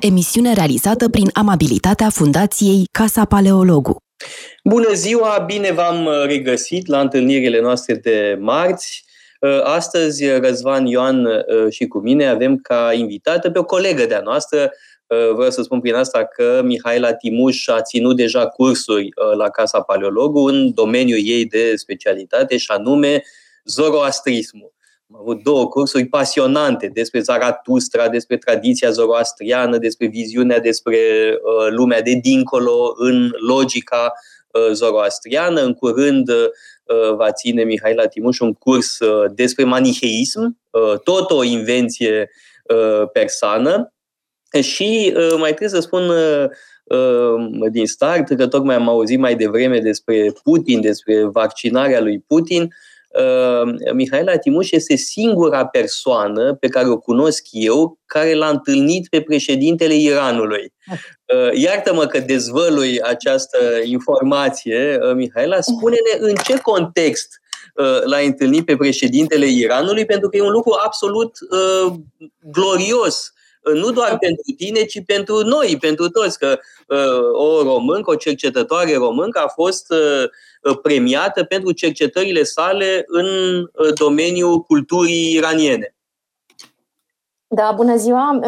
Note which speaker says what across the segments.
Speaker 1: emisiune realizată prin amabilitatea Fundației Casa Paleologu.
Speaker 2: Bună ziua, bine v-am regăsit la întâlnirile noastre de marți. Astăzi, Răzvan Ioan și cu mine avem ca invitată pe o colegă de-a noastră, Vreau să spun prin asta că Mihaela Timuș a ținut deja cursuri la Casa Paleologu în domeniul ei de specialitate și anume zoroastrismul. Am avut două cursuri pasionante despre Zaratustra, despre tradiția zoroastriană, despre viziunea despre uh, lumea de dincolo în logica uh, zoroastriană. În curând uh, va ține Mihaela Timuș un curs uh, despre maniheism, uh, tot o invenție uh, persană. Și uh, mai trebuie să spun uh, din start că tocmai am auzit mai devreme despre Putin, despre vaccinarea lui Putin. Uh, Mihaela Timuș este singura persoană pe care o cunosc eu care l-a întâlnit pe președintele Iranului. Uh, iartă-mă că dezvălui această informație, uh, Mihaela, spune-ne în ce context l-a întâlnit pe președintele Iranului, pentru că e un lucru absolut uh, glorios nu doar pentru tine, ci pentru noi, pentru toți, că uh, o româncă, o cercetătoare româncă a fost uh, premiată pentru cercetările sale în uh, domeniul culturii iraniene.
Speaker 3: Da, bună ziua!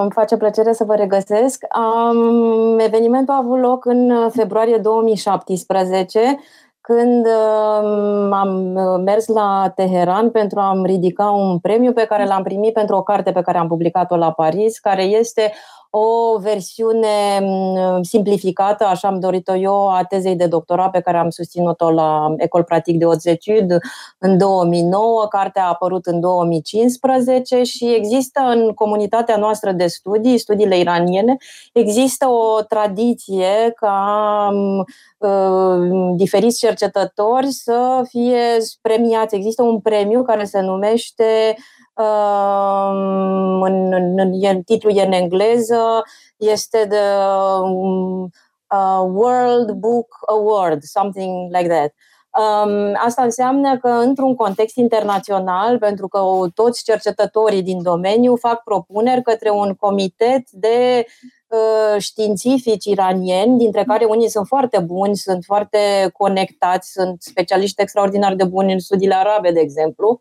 Speaker 3: Îmi face plăcere să vă regăsesc. Evenimentul a avut loc în februarie 2017 când uh, am uh, mers la Teheran pentru a-mi ridica un premiu pe care l-am primit pentru o carte pe care am publicat-o la Paris, care este o versiune mm, simplificată, așa am dorit-o eu, a tezei de doctorat pe care am susținut-o la Ecole Pratique de Hautes Etudes în 2009. Cartea a apărut în 2015 și există în comunitatea noastră de studii, studiile iraniene, există o tradiție ca mm, uh, diferiți cercetători să fie premiați. Există un premiu care se numește în, în, în, titlul e în engleză, este the um, uh, World Book Award, something like that. Um, asta înseamnă că într-un context internațional, pentru că toți cercetătorii din domeniu fac propuneri către un comitet de uh, științifici iranieni, dintre care unii sunt foarte buni, sunt foarte conectați, sunt specialiști extraordinar de buni în studiile arabe, de exemplu,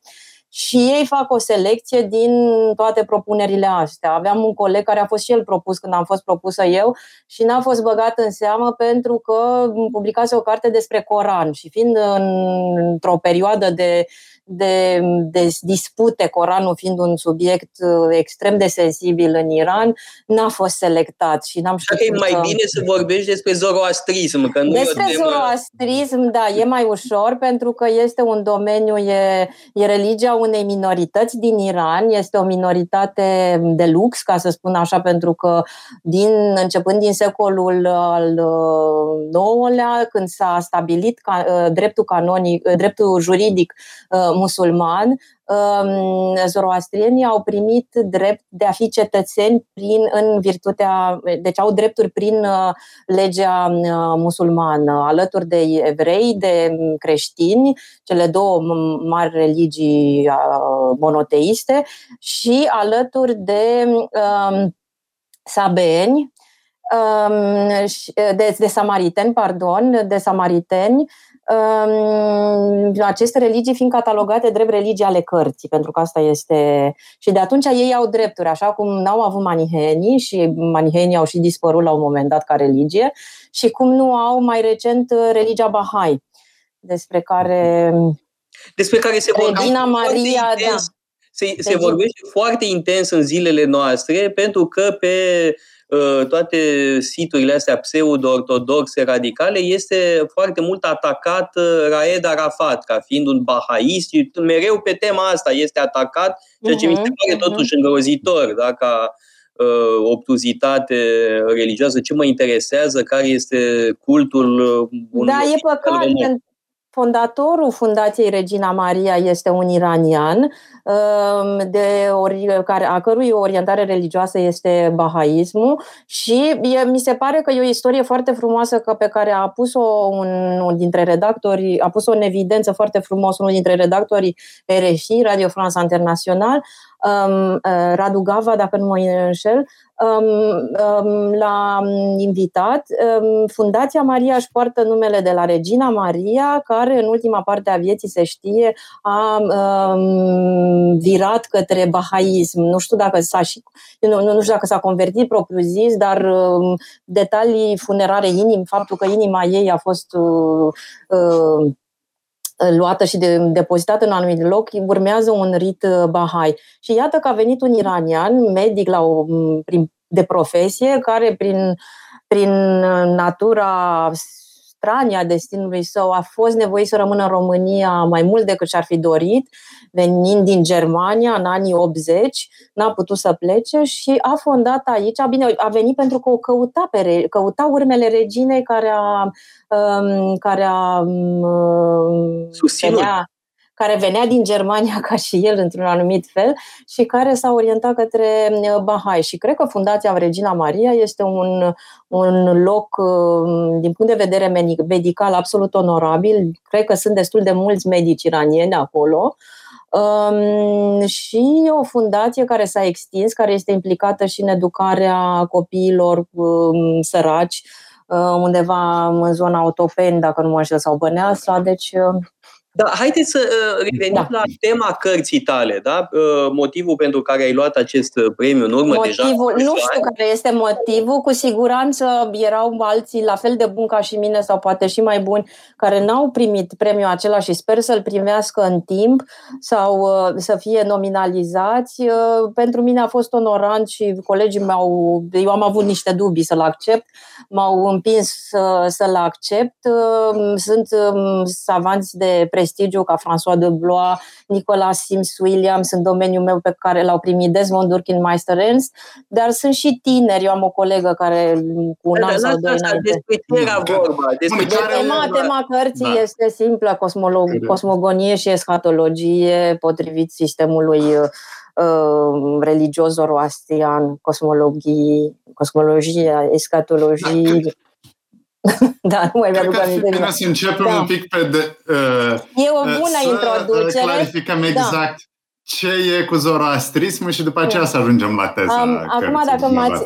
Speaker 3: și ei fac o selecție din toate propunerile astea. Aveam un coleg care a fost și el propus când am fost propusă eu și n-a fost băgat în seamă pentru că publicase o carte despre Coran și fiind în, într-o perioadă de de, de dispute, Coranul fiind un subiect uh, extrem de sensibil în Iran, n-a fost selectat și n-am știut.
Speaker 2: Dacă e mai că... bine să vorbești despre zoroastrism. Că nu
Speaker 3: despre temă... zoroastrism, da, e mai ușor pentru că este un domeniu, e, e religia unei minorități din Iran, este o minoritate de lux, ca să spun așa, pentru că din, începând din secolul al IX-lea, uh, când s-a stabilit ca, uh, dreptul canonic, dreptul juridic musulman, um, zoroastrienii au primit drept de a fi cetățeni prin, în virtutea, deci au drepturi prin uh, legea uh, musulmană, alături de evrei, de creștini, cele două mari religii uh, monoteiste și alături de um, sabeni, um, de, de samariteni, pardon, de samariteni aceste religii fiind catalogate drept religii ale cărții, pentru că asta este... Și de atunci ei au drepturi, așa cum n-au avut maniheenii și maniheenii au și dispărut la un moment dat ca religie și cum nu au mai recent uh, religia Bahai, despre care...
Speaker 2: Despre care se
Speaker 3: Regina Maria,
Speaker 2: da. Se, se vorbește foarte intens în zilele noastre pentru că pe Uh, toate siturile astea pseudo-ortodoxe radicale, este foarte mult atacat uh, Raed Arafat, ca fiind un bahaist și mereu pe tema asta este atacat, ceea ce uh-huh, mi se mhm, pare uh-huh. totuși îngrozitor, da, ca uh, obtuzitate religioasă. Ce mă interesează, care este cultul
Speaker 3: unui Da, e păcat, Fondatorul Fundației Regina Maria este un iranian, um, de ori, care, a cărui orientare religioasă este bahaismul și e, mi se pare că e o istorie foarte frumoasă că pe care a pus-o unul dintre redactori, a pus-o în evidență foarte frumos unul dintre redactorii RFI, Radio France International, um, Radu Gava, dacă nu mă înșel, l-a invitat. Fundația Maria își poartă numele de la Regina Maria, care în ultima parte a vieții se știe a virat către bahaism. Nu știu dacă s-a și, nu, nu știu dacă s-a convertit propriu zis, dar detalii funerare inim, faptul că inima ei a fost uh, uh, luată și de, depozitată în un anumit loc, urmează un rit uh, Bahai. Și iată că a venit un iranian, medic la o, prin, de profesie, care prin, prin natura stranie a destinului său a fost nevoit să rămână în România mai mult decât și-ar fi dorit, venind din Germania în anii 80, n-a putut să plece și a fondat aici, bine, a venit pentru că o căuta, pe, căuta urmele reginei care a, um, care a um,
Speaker 2: Susținut. Venea,
Speaker 3: care venea din Germania ca și el într-un anumit fel și care s-a orientat către uh, Bahai. Și cred că Fundația Regina Maria este un, un loc, uh, din punct de vedere medical, absolut onorabil. Cred că sunt destul de mulți medici iranieni acolo. Um, și o fundație care s-a extins, care este implicată și în educarea copiilor um, săraci, uh, undeva în zona Otopeni, dacă nu mă înșel, sau Băneasa. Deci uh,
Speaker 2: da, haideți să uh, revenim da. la tema cărții tale, da? Uh, motivul pentru care ai luat acest uh, premiu în urmă
Speaker 3: motivul, deja. Nu știu ani. care este motivul, cu siguranță erau alții la fel de buni ca și mine sau poate și mai buni care n-au primit premiul acela și sper să-l primească în timp sau să fie nominalizați. Pentru mine a fost onorant și colegii m-au, eu am avut niște dubii să-l accept, m-au împins să, să-l accept. Sunt um, savanți de pre prestigiu ca François de Blois, Nicolas Sims Williams în domeniul meu pe care l-au primit Desmond Durkin Meister Ernst, dar sunt și tineri. Eu am o colegă care cu un an sau doi înainte.
Speaker 2: Despre ce era vorba? Despre
Speaker 3: de tema, tema cărții da. este simplă, cosmolog, cosmogonie și eschatologie potrivit sistemului uh, religios zoroastrian, cosmologie, cosmologia, escatologie, da, nu mai mi-aduc
Speaker 4: aminte. Cred că să începem da. un pic pe de, uh,
Speaker 3: E o bună să introducere.
Speaker 4: clarificăm da. Exact ce e cu zoroastrismul și după aceea da. să ajungem la teza. Um,
Speaker 3: acum, dacă m-ați,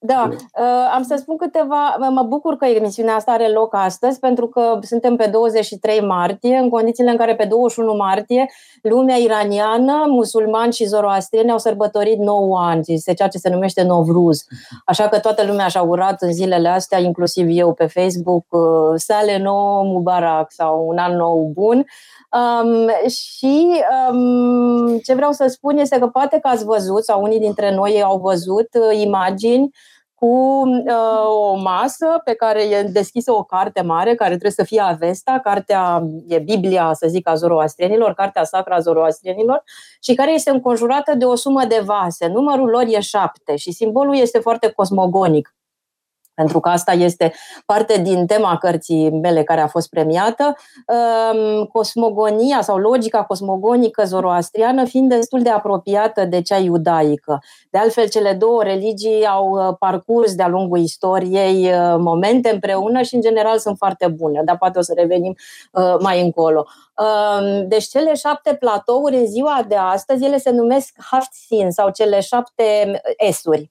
Speaker 3: da, uh, am să spun câteva. Mă bucur că emisiunea asta are loc astăzi, pentru că suntem pe 23 martie, în condițiile în care pe 21 martie lumea iraniană, musulmani și zoroastrieni au sărbătorit 9 ani, este ceea ce se numește Novruz. Așa că toată lumea și-a urat în zilele astea, inclusiv eu pe Facebook, uh, Sale nou Mubarak sau un an nou bun. Um, și um, ce vreau să spun este că poate că ați văzut, sau unii dintre noi au văzut uh, imagini cu uh, o masă pe care e deschisă o carte mare, care trebuie să fie Avesta, cartea, e Biblia, să zic, a zoroastrienilor, cartea sacra a zoroastrienilor, și care este înconjurată de o sumă de vase. Numărul lor e șapte și simbolul este foarte cosmogonic pentru că asta este parte din tema cărții mele care a fost premiată, ehm, cosmogonia sau logica cosmogonică zoroastriană fiind destul de apropiată de cea iudaică. De altfel, cele două religii au uh, parcurs de-a lungul istoriei uh, momente împreună și, în general, sunt foarte bune, dar poate o să revenim uh, mai încolo. Ehm, deci cele șapte platouri în ziua de astăzi, ele se numesc Hafsin sau cele șapte esuri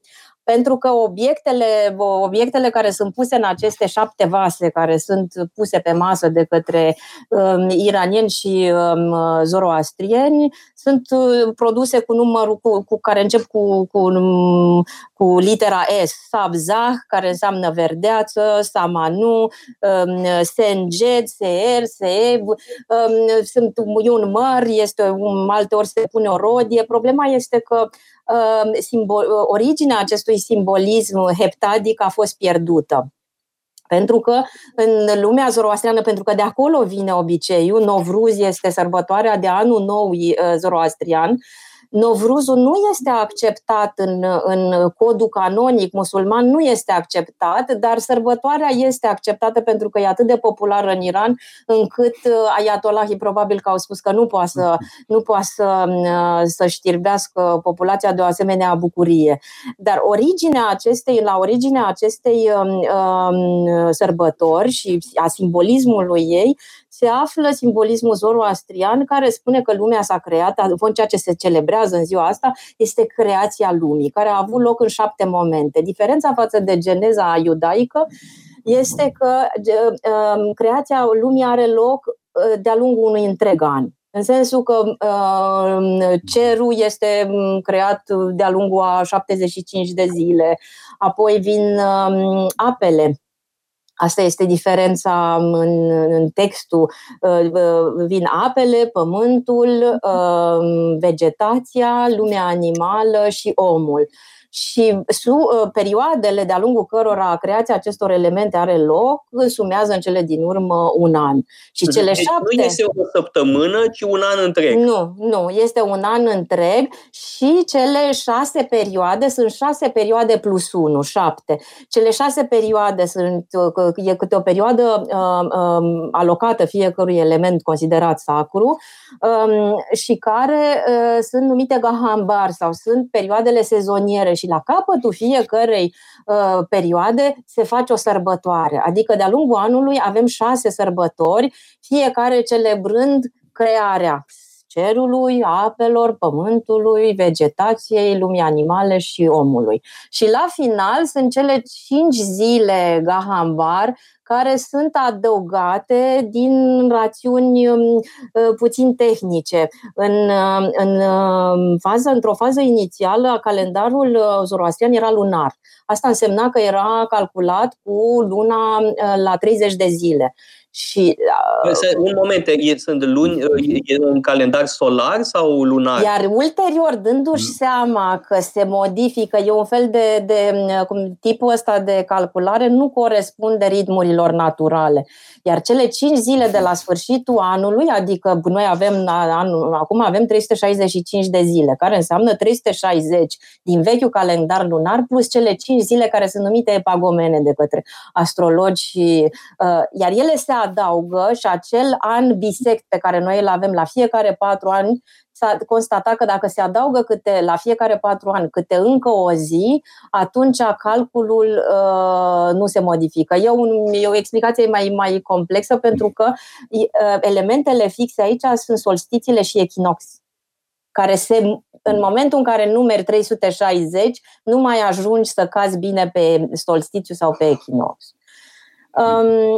Speaker 3: pentru că obiectele, obiectele care sunt puse în aceste șapte vase, care sunt puse pe masă de către um, iranieni și um, zoroastrieni, sunt uh, produse cu numărul cu, cu care încep cu, cu, um, cu litera S, Sabzah, care înseamnă verdeață, Samanu, um, Senged, Seer, Seeb, um, sunt un măr, este um, alte ori se pune o rodie. Problema este că Um, simbol, originea acestui simbolism heptadic a fost pierdută. Pentru că în lumea zoroastriană, pentru că de acolo vine obiceiul, Novruz este sărbătoarea de anul nou uh, zoroastrian, Novruzul nu este acceptat în, în codul canonic musulman, nu este acceptat, dar sărbătoarea este acceptată pentru că e atât de populară în Iran, încât uh, Ayatollahii probabil că au spus că nu poate să, nu poate să, uh, să știrbească populația de o asemenea bucurie. Dar originea acestei, la originea acestei um, um, sărbători și a simbolismului ei se află simbolismul zoroastrian care spune că lumea s-a creat, în ceea ce se celebrează în ziua asta, este creația lumii, care a avut loc în șapte momente. Diferența față de geneza iudaică este că um, creația lumii are loc uh, de-a lungul unui întreg an. În sensul că uh, cerul este um, creat de-a lungul a 75 de zile, apoi vin uh, apele, Asta este diferența în, în textul. Uh, uh, vin apele, pământul, uh, vegetația, lumea animală și omul și su, uh, perioadele de-a lungul cărora creația acestor elemente are loc însumează în cele din urmă un an. Și deci cele șapte...
Speaker 2: Nu este o săptămână, ci un an întreg.
Speaker 3: Nu, nu, este un an întreg și cele șase perioade sunt șase perioade plus unu, șapte. Cele șase perioade sunt, uh, e câte o perioadă uh, um, alocată fiecărui element considerat sacru um, și care uh, sunt numite gahambar sau sunt perioadele sezoniere și la capătul fiecărei uh, perioade se face o sărbătoare. Adică de-a lungul anului avem șase sărbători, fiecare celebrând crearea cerului, apelor, pământului, vegetației, lumii animale și omului. Și la final sunt cele cinci zile Gahambar care sunt adăugate din rațiuni um, uh, puțin tehnice. În, uh, în um, fază, într-o fază inițială, calendarul uh, zoroastrian era lunar. Asta însemna că era calculat cu luna la 30 de zile. Și,
Speaker 2: uh, un moment, e, sunt luni, e un calendar solar sau lunar?
Speaker 3: Iar ulterior, dându-și mm. seama că se modifică, e un fel de, de cum, tipul ăsta de calculare nu corespunde ritmurilor naturale. Iar cele 5 zile de la sfârșitul anului, adică noi avem, anul, acum avem 365 de zile, care înseamnă 360 din vechiul calendar lunar, plus cele 5 zile care sunt numite epagomene de către astrologi, și, uh, iar ele se adaugă și acel an bisect pe care noi îl avem la fiecare patru ani, s-a constatat că dacă se adaugă câte, la fiecare patru ani câte încă o zi, atunci calculul uh, nu se modifică. E, un, e o explicație mai, mai complexă pentru că uh, elementele fixe aici sunt solstițiile și echinox care se, în momentul în care numeri 360, nu mai ajungi să cazi bine pe solstițiu sau pe echinox.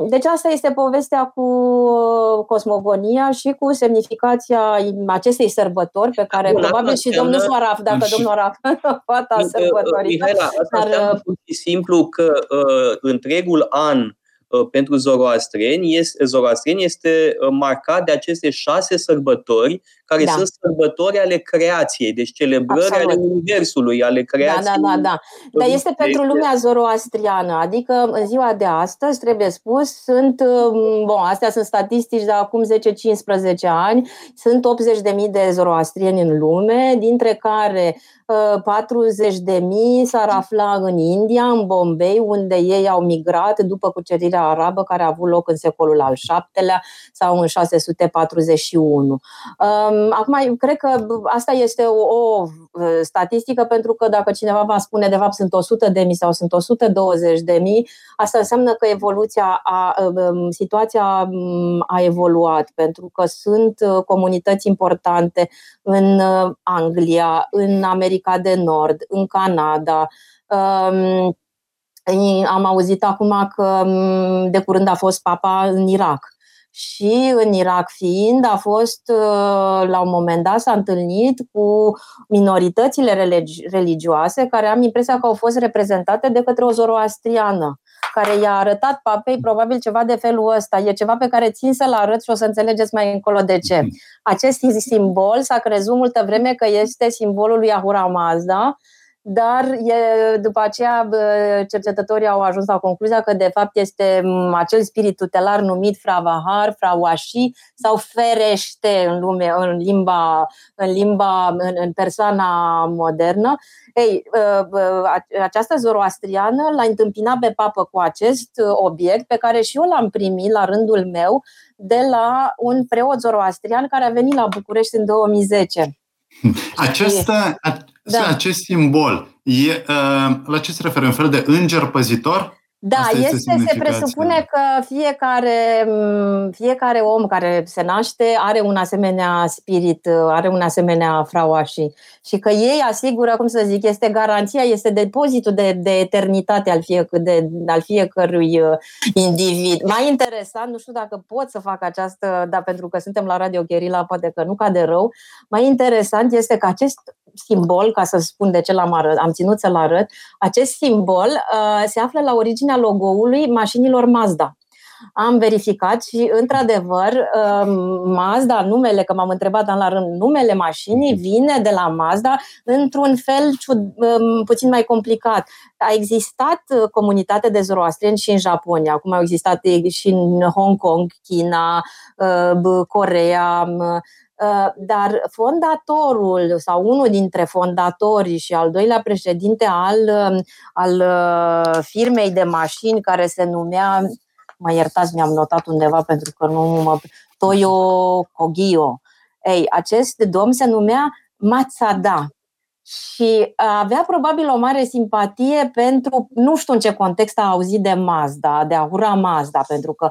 Speaker 3: Deci asta este povestea cu uh, cosmogonia și cu semnificația acestei sărbători pe care Bun, probabil și domnul Soaraf, dacă și... domnul Soaraf poate a sărbătorit.
Speaker 2: Mihaela, asta dar, uh, pur și simplu că uh, întregul an Uh, pentru zoroastreni este, zoroastreni este uh, marcat de aceste șase sărbători, care da. sunt sărbători ale creației, deci celebrări Absolut. ale Universului, ale creației.
Speaker 3: Da, da, da. da. Dar este pentru lumea zoroastriană, adică în ziua de astăzi, trebuie spus, sunt, um, bon, astea sunt statistici de acum 10-15 ani, sunt 80.000 de zoroastrieni în lume, dintre care 40 de mii s-ar afla în India, în Bombay, unde ei au migrat după cucerirea arabă care a avut loc în secolul al VII-lea sau în 641. Um, acum, cred că asta este o, o statistică pentru că dacă cineva va spune de fapt sunt 100 de mii sau sunt 120 de mii, asta înseamnă că evoluția a, um, situația um, a evoluat pentru că sunt uh, comunități importante în uh, Anglia, în America America de Nord, în Canada. Um, am auzit acum că um, de curând a fost papa în Irak. Și în Irak fiind, a fost, uh, la un moment dat, s-a întâlnit cu minoritățile religioase care am impresia că au fost reprezentate de către o zoroastriană care i-a arătat papei probabil ceva de felul ăsta. E ceva pe care țin să-l arăt și o să înțelegeți mai încolo de ce. Acest simbol s-a crezut multă vreme că este simbolul lui Ahura Mazda, dar e, după aceea cercetătorii au ajuns la concluzia că de fapt este acel spirit tutelar numit Fravahar, Frawashi sau Ferește în lume, în limba, în, limba, în, în persoana modernă. Ei, această zoroastriană l-a întâmpinat pe papă cu acest obiect pe care și eu l-am primit la rândul meu de la un preot zoroastrian care a venit la București în 2010.
Speaker 4: Această, da. acest simbol, e, uh, la ce se referă? Un fel de înger păzitor?
Speaker 3: Da,
Speaker 4: Asta
Speaker 3: este,
Speaker 4: este
Speaker 3: se presupune că fiecare, fiecare om care se naște are un asemenea spirit, are un asemenea frauași și că ei asigură, cum să zic, este garanția, este depozitul de, de eternitate al, fie, de, al fiecărui uh, individ. Mai interesant, nu știu dacă pot să fac această, dar pentru că suntem la Radio Guerilla, poate că nu cade rău, mai interesant este că acest simbol, ca să spun de ce l-am arăt, am ținut să-l arăt, acest simbol uh, se află la originea logo-ului mașinilor Mazda. Am verificat și, într-adevăr, um, Mazda, numele, că m-am întrebat la rând, numele mașinii vine de la Mazda într-un fel um, puțin mai complicat. A existat uh, comunitate de zoroastrieni și în Japonia, acum au existat și în Hong Kong, China, uh, Corea, Uh, dar fondatorul sau unul dintre fondatorii și al doilea președinte al, um, al uh, firmei de mașini care se numea, mă iertați, mi-am notat undeva pentru că nu mă... Toyo Kogio. Ei, acest domn se numea Matsada și avea probabil o mare simpatie pentru, nu știu în ce context a auzit de Mazda, de Ahura Mazda, pentru că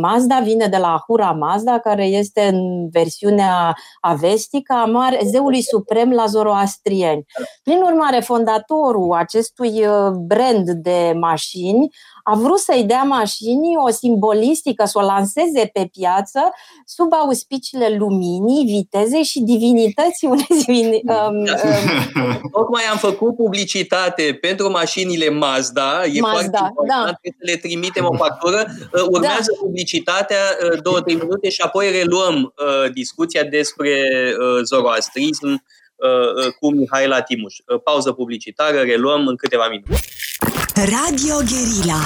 Speaker 3: Mazda vine de la Ahura Mazda, care este în versiunea avestică a mare, zeului suprem la zoroastrieni. Prin urmare, fondatorul acestui uh, brand de mașini a vrut să-i dea mașinii o simbolistică, să o lanseze pe piață sub auspiciile luminii, vitezei și divinității unei divini, um, um,
Speaker 2: Tocmai am făcut publicitate pentru mașinile Mazda. E
Speaker 3: Mazda,
Speaker 2: foarte important
Speaker 3: da.
Speaker 2: să le trimitem o factură. Uh, urmează da. publicitatea, uh, două, trei minute și apoi reluăm uh, discuția despre uh, zoroastrism uh, cu Mihaela Timuș. Uh, pauză publicitară, reluăm în câteva minute.
Speaker 1: Radio Guerilla.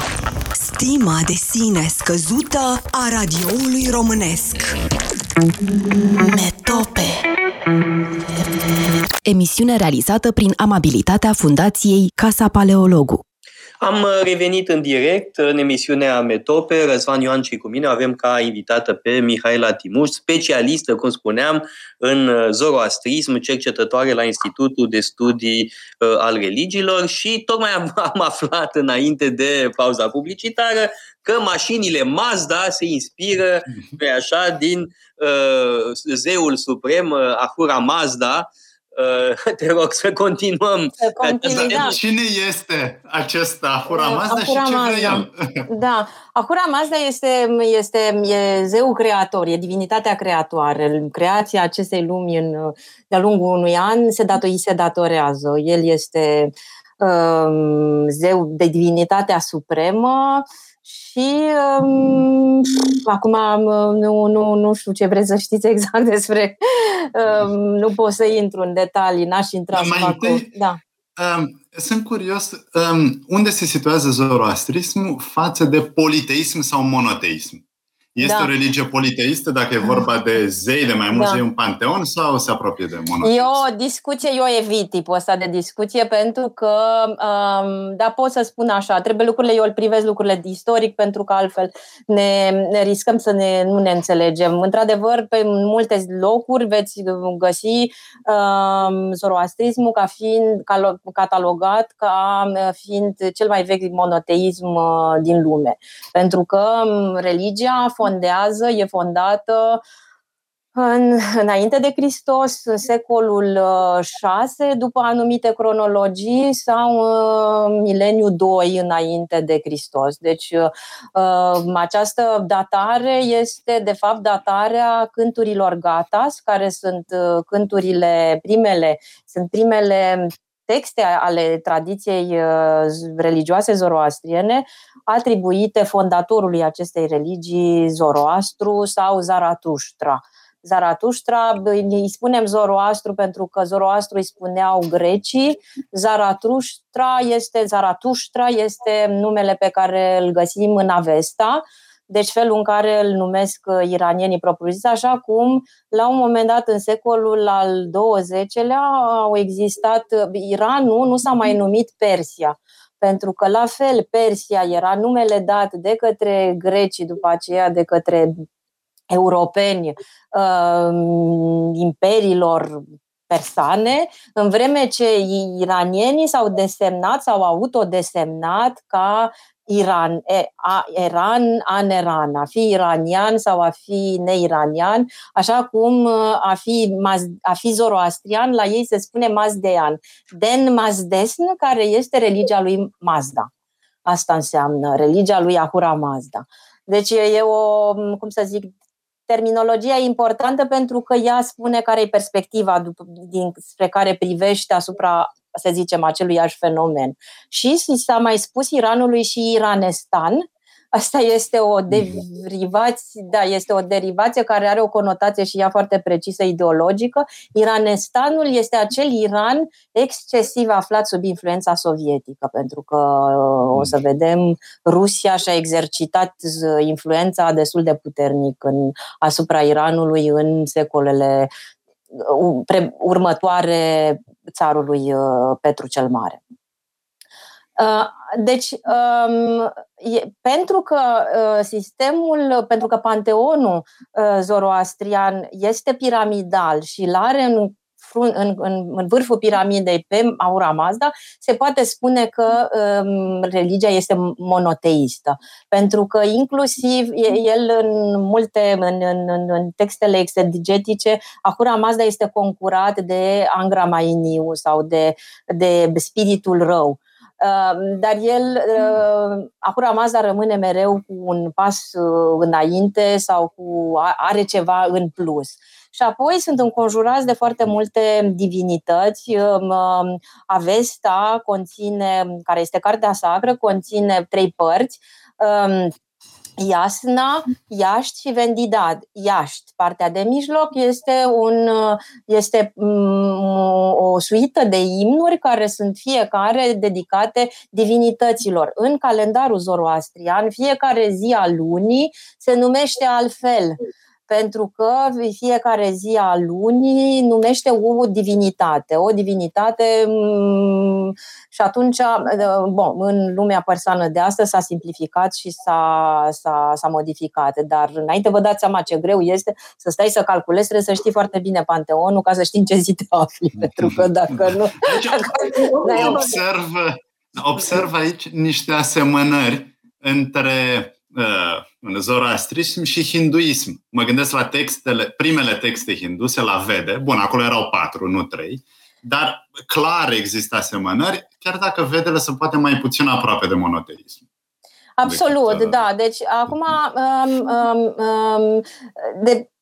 Speaker 1: Stima de sine scăzută a radioului românesc. Metope. Emisiune realizată prin amabilitatea Fundației Casa Paleologu.
Speaker 2: Am uh, revenit în direct în emisiunea Metope. Răzvan Ioan și cu mine avem ca invitată pe Mihaela Timuș, specialistă, cum spuneam, în uh, zoroastrism, cercetătoare la Institutul de Studii uh, al Religiilor și tocmai am, am aflat înainte de pauza publicitară că mașinile Mazda se inspiră, pe așa, din uh, zeul suprem, uh, Ahura Mazda, Uh, te rog să continuăm.
Speaker 3: Să continui, da.
Speaker 4: Cine este acesta Ahura Mazda Ahura și ce Mazda. vrea
Speaker 3: Da, Ahura Mazda este, este e zeu creator, e divinitatea creatoare. Creația acestei lumi în, de-a lungul unui an se, dato, se datorează. El este um, zeu de divinitatea supremă și um, acum nu, nu, nu știu ce vreți să știți exact despre. Um, nu pot să intru în detalii, n-aș intra să fac
Speaker 4: întâi, da. Um, sunt curios um, unde se situează zoroastrismul față de politeism sau monoteism. Este da. o religie politeistă dacă e vorba de zei, de mai mulți da. zei, un panteon sau se apropie de monoteism?
Speaker 3: E o discuție, eu evit tipul ăsta de discuție pentru că, um, da, pot să spun așa, trebuie lucrurile, eu îl privesc lucrurile istoric pentru că altfel ne, ne riscăm să ne, nu ne înțelegem. Într-adevăr, pe multe locuri veți găsi um, zoroastrismul ca fiind catalogat ca fiind cel mai vechi monoteism uh, din lume. Pentru că um, religia a fondează, e fondată în, înainte de Hristos, în secolul 6, uh, după anumite cronologii, sau uh, mileniu 2 înainte de Hristos. Deci, uh, această datare este, de fapt, datarea cânturilor gatas, care sunt cânturile primele, sunt primele texte ale tradiției uh, religioase zoroastriene atribuite fondatorului acestei religii, Zoroastru sau Zaratuștra. Zaratuștra, îi spunem Zoroastru pentru că Zoroastru îi spuneau grecii, Zaratuștra este, Zaratuștra este numele pe care îl găsim în Avesta, deci felul în care îl numesc uh, iranienii propriu-zis, așa cum la un moment dat în secolul al XX-lea au existat, uh, Iranul nu s-a mai numit Persia, pentru că la fel Persia era numele dat de către grecii, după aceea de către europeni, uh, imperiilor persane, în vreme ce iranienii s-au desemnat, s-au autodesemnat ca Iran, a, Iran, aneran, a fi iranian sau a fi neiranian, așa cum a fi, a fi zoroastrian, la ei se spune mazdean. Den Mazdesn, care este religia lui Mazda. Asta înseamnă religia lui Ahura Mazda. Deci e o, cum să zic, terminologia e importantă pentru că ea spune care e perspectiva din, spre care privește asupra, să zicem, acelui fenomen. Și s-a mai spus Iranului și Iranestan, Asta este o mhm. derivație, da, este o derivație care are o conotație și ea foarte precisă ideologică. Iranestanul este acel Iran excesiv aflat sub influența sovietică, pentru că o să vedem Rusia și-a exercitat influența destul de puternic în, asupra Iranului în secolele următoare țarului uh, Petru cel Mare. Uh, deci, um, pentru că uh, sistemul, pentru că panteonul uh, zoroastrian este piramidal și îl are în în, în, în vârful piramidei pe Aura Mazda, se poate spune că um, religia este monoteistă. Pentru că inclusiv el în multe, în, în, în textele exegetice, Ahura Mazda este concurat de Angra Mainiu sau de, de spiritul rău. Dar el, Ahura Mazda rămâne mereu cu un pas uh, înainte sau cu are ceva în plus. Și apoi sunt înconjurați de foarte multe divinități. Um, um, Avesta conține, care este cartea sacră, conține trei părți. Um, Iasna, Iaști și Vendidad. Iaști, partea de mijloc, este, un, este mm, o suită de imnuri care sunt fiecare dedicate divinităților. În calendarul zoroastrian, fiecare zi a lunii se numește altfel pentru că fiecare zi a lunii numește o divinitate. O divinitate mm, și atunci, bon, în lumea persoană de astăzi s-a simplificat și s-a, s-a, s-a modificat. Dar înainte vă dați seama ce greu este să stai să calculezi, trebuie să știi foarte bine Panteonul ca să știi în ce zi te afli. Pentru că dacă nu... Deci,
Speaker 4: observ, observ aici niște asemănări între uh, zoroastrism și hinduism. Mă gândesc la textele, primele texte hinduse, la Vede. Bun, acolo erau patru, nu trei. Dar clar există asemănări, chiar dacă Vedele sunt poate mai puțin aproape de monoteism.
Speaker 3: Absolut, decât, uh, da. Deci, acum, um, um, um, de, Ehm,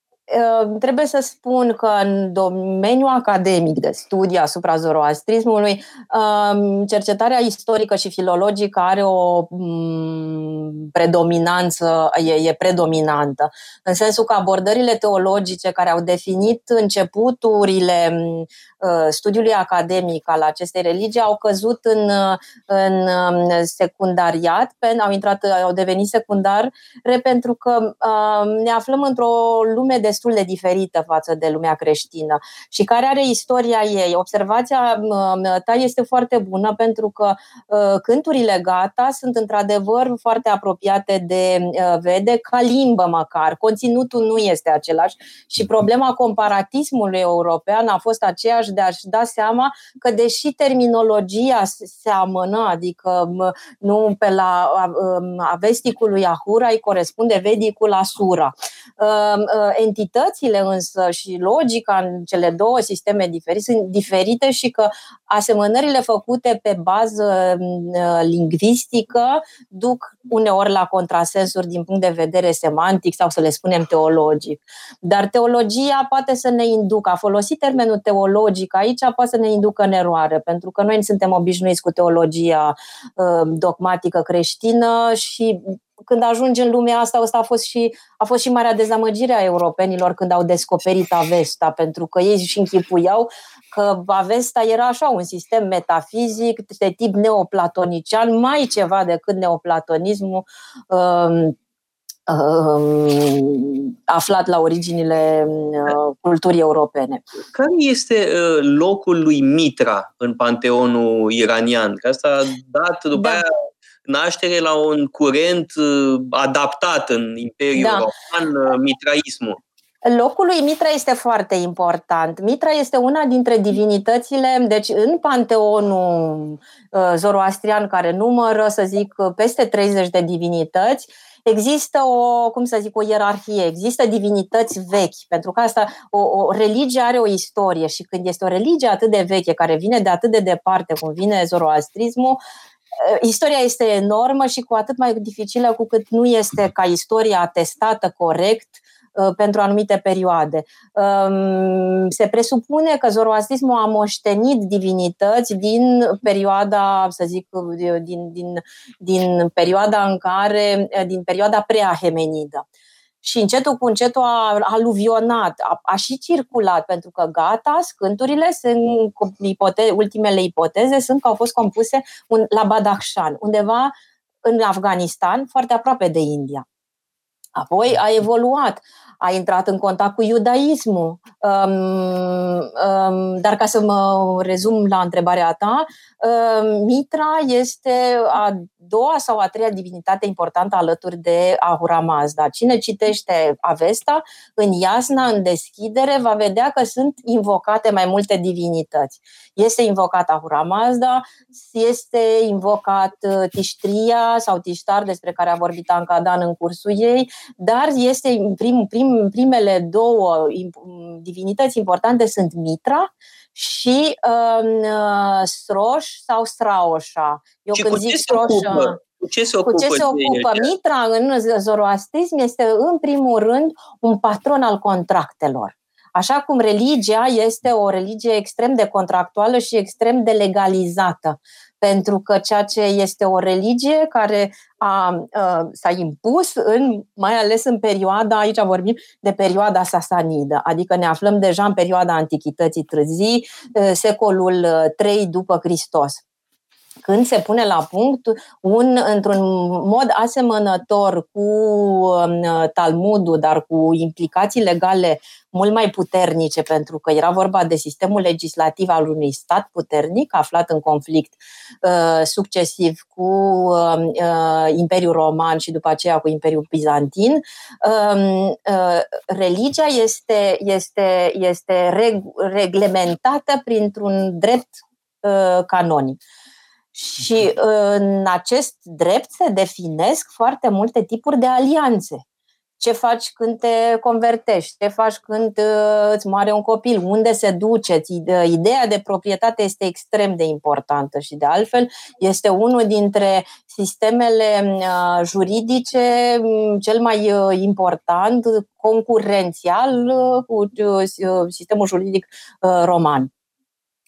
Speaker 3: trebuie să spun că în domeniul academic de studii asupra zoroastrismului, ehm, cercetarea istorică și filologică are o mm, predominanță, e, e predominantă, în sensul că abordările teologice care au definit începuturile mm, ă, studiului academic al acestei religii au căzut în, în mm, secundariat, au intrat, au devenit secundar, pentru că ne aflăm într-o lume de destul de diferită față de lumea creștină și care are istoria ei. Observația ta este foarte bună pentru că ă, cânturile gata sunt într-adevăr foarte apropiate de ă, vede ca limbă măcar. Conținutul nu este același și problema comparatismului european a fost aceeași de a-și da seama că deși terminologia se amână, adică nu pe la avesticul lui Ahura îi corespunde vedicul Asura. Entitățile entitățile însă și logica în cele două sisteme diferite sunt diferite și că asemănările făcute pe bază uh, lingvistică duc uneori la contrasensuri din punct de vedere semantic sau să le spunem teologic. Dar teologia poate să ne inducă, a folosit termenul teologic aici poate să ne inducă în eroare, pentru că noi suntem obișnuiți cu teologia uh, dogmatică creștină și când ajungi în lumea asta, asta a fost și, a fost și marea dezamăgire a europenilor când au descoperit Avesta, pentru că ei și închipuiau că Avesta era așa un sistem metafizic de tip neoplatonician, mai ceva decât neoplatonismul um, um, aflat la originile uh, culturii europene.
Speaker 2: Care este uh, locul lui Mitra în panteonul iranian? Că asta a dat după da. aia naștere la un curent uh, adaptat în Imperiul da. Roman, uh, mitraismul.
Speaker 3: Locul lui Mitra este foarte important. Mitra este una dintre divinitățile, deci în panteonul uh, zoroastrian care numără, să zic, peste 30 de divinități, există o, cum să zic, o ierarhie, există divinități vechi, pentru că asta, o, o religie are o istorie și când este o religie atât de veche, care vine de atât de departe cum vine zoroastrismul, uh, istoria este enormă și cu atât mai dificilă cu cât nu este ca istoria atestată corect Uh, pentru anumite perioade. Um, se presupune că zoroastrismul a moștenit divinități din perioada, să zic, din, din, din perioada în care, din perioada preahemenidă și încetul cu încetul a aluvionat, a, a și circulat, pentru că gata, scânturile sunt, ipote- ultimele ipoteze sunt că au fost compuse un, la Badakhshan, undeva în Afganistan, foarte aproape de India. Apoi a evoluat a intrat în contact cu iudaismul. Um, um, dar ca să mă rezum la întrebarea ta, um, Mitra este a doua sau a treia divinitate importantă alături de Ahura Mazda. Cine citește Avesta, în Iasna, în deschidere, va vedea că sunt invocate mai multe divinități. Este invocat Ahura Mazda, este invocat uh, Tiștria sau Tiștar, despre care a vorbit Ancadan în cursul ei, dar este prim, prim, primele două divinități importante sunt Mitra și um, uh, Sroș sau Straoșa.
Speaker 2: Eu și când zic Sroșa, cu ce se ocupă? Cu ce se ocupă?
Speaker 3: Mitra în zoroastrism este în primul rând un patron al contractelor. Așa cum religia este o religie extrem de contractuală și extrem de legalizată. Pentru că ceea ce este o religie care a, a, s-a impus, în, mai ales în perioada, aici vorbim de perioada sasanidă, adică ne aflăm deja în perioada Antichității Târzii, secolul 3 după Hristos când se pune la punct un, într-un mod asemănător cu um, Talmudul, dar cu implicații legale mult mai puternice, pentru că era vorba de sistemul legislativ al unui stat puternic aflat în conflict uh, succesiv cu um, uh, Imperiul Roman și după aceea cu Imperiul Bizantin. Uh, uh, religia este, este, este reg- reglementată printr-un drept uh, canonic. Și în acest drept se definesc foarte multe tipuri de alianțe. Ce faci când te convertești? Ce faci când uh, îți moare un copil? Unde se duce? Ideea de proprietate este extrem de importantă și, de altfel, este unul dintre sistemele uh, juridice mm, cel mai uh, important, concurențial cu sistemul juridic roman.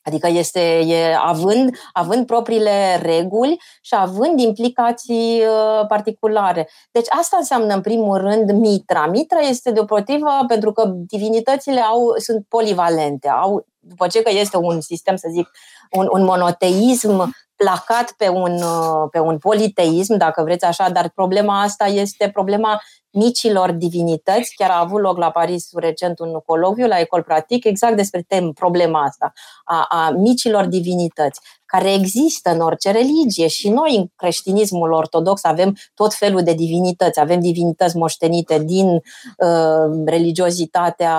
Speaker 3: Adică este e, având, având propriile reguli și având implicații uh, particulare. Deci asta înseamnă în primul rând mitra. Mitra este deopotrivă pentru că divinitățile au, sunt polivalente, au după ce că este un sistem, să zic, un, un monoteism placat pe un, uh, pe un politeism, dacă vreți așa, dar problema asta este problema micilor divinități. Chiar a avut loc la Paris recent un coloviu la Ecol Pratic exact despre tem, problema asta, a, a micilor divinități, care există în orice religie și noi în creștinismul ortodox avem tot felul de divinități. Avem divinități moștenite din uh, religiozitatea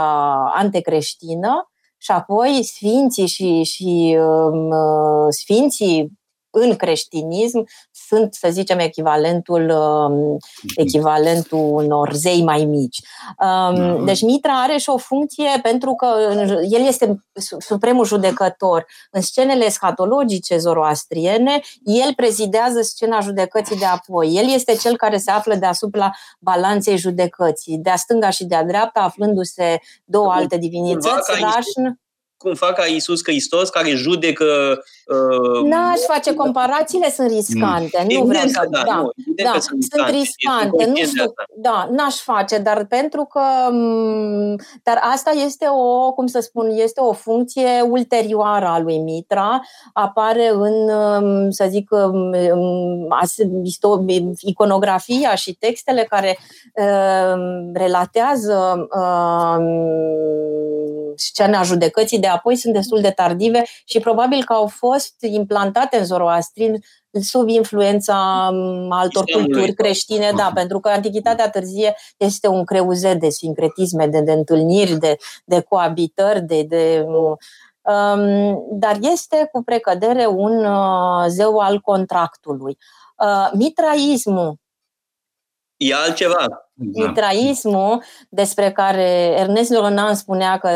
Speaker 3: antecreștină, și apoi sfinții și, și um, uh, sfinții în creștinism sunt, să zicem, echivalentul, um, echivalentul unor zei mai mici. Um, deci Mitra are și o funcție pentru că el este supremul judecător. În scenele eschatologice zoroastriene, el prezidează scena judecății de apoi. El este cel care se află deasupra balanței judecății, de-a stânga și de-a dreapta, aflându-se două alte divinități, Rașn
Speaker 2: cum fac ca Iisus Hristos, care judecă...
Speaker 3: Uh, N-aș face comparațiile, sunt riscante. Mm. Nu vreau să... Da, da, nu, da sunt, sunt riscante. Nu știu, da, n-aș face, dar pentru că... Mm, dar asta este o, cum să spun, este o funcție ulterioară a lui Mitra. Apare în, mm, să zic, mm, iconografia și textele care uh, relatează uh, scena judecății de apoi sunt destul de tardive și probabil că au fost implantate în zoroastrin sub influența um, altor Islamului. culturi creștine, da, pentru că Antichitatea târzie este un creuzet de sincretisme, de, de întâlniri, de, de coabitări, de, de um, dar este cu precădere un uh, zeu al contractului. Uh, mitraismul
Speaker 2: E altceva.
Speaker 3: Da. Mitraismul, despre care Ernest Leronan spunea că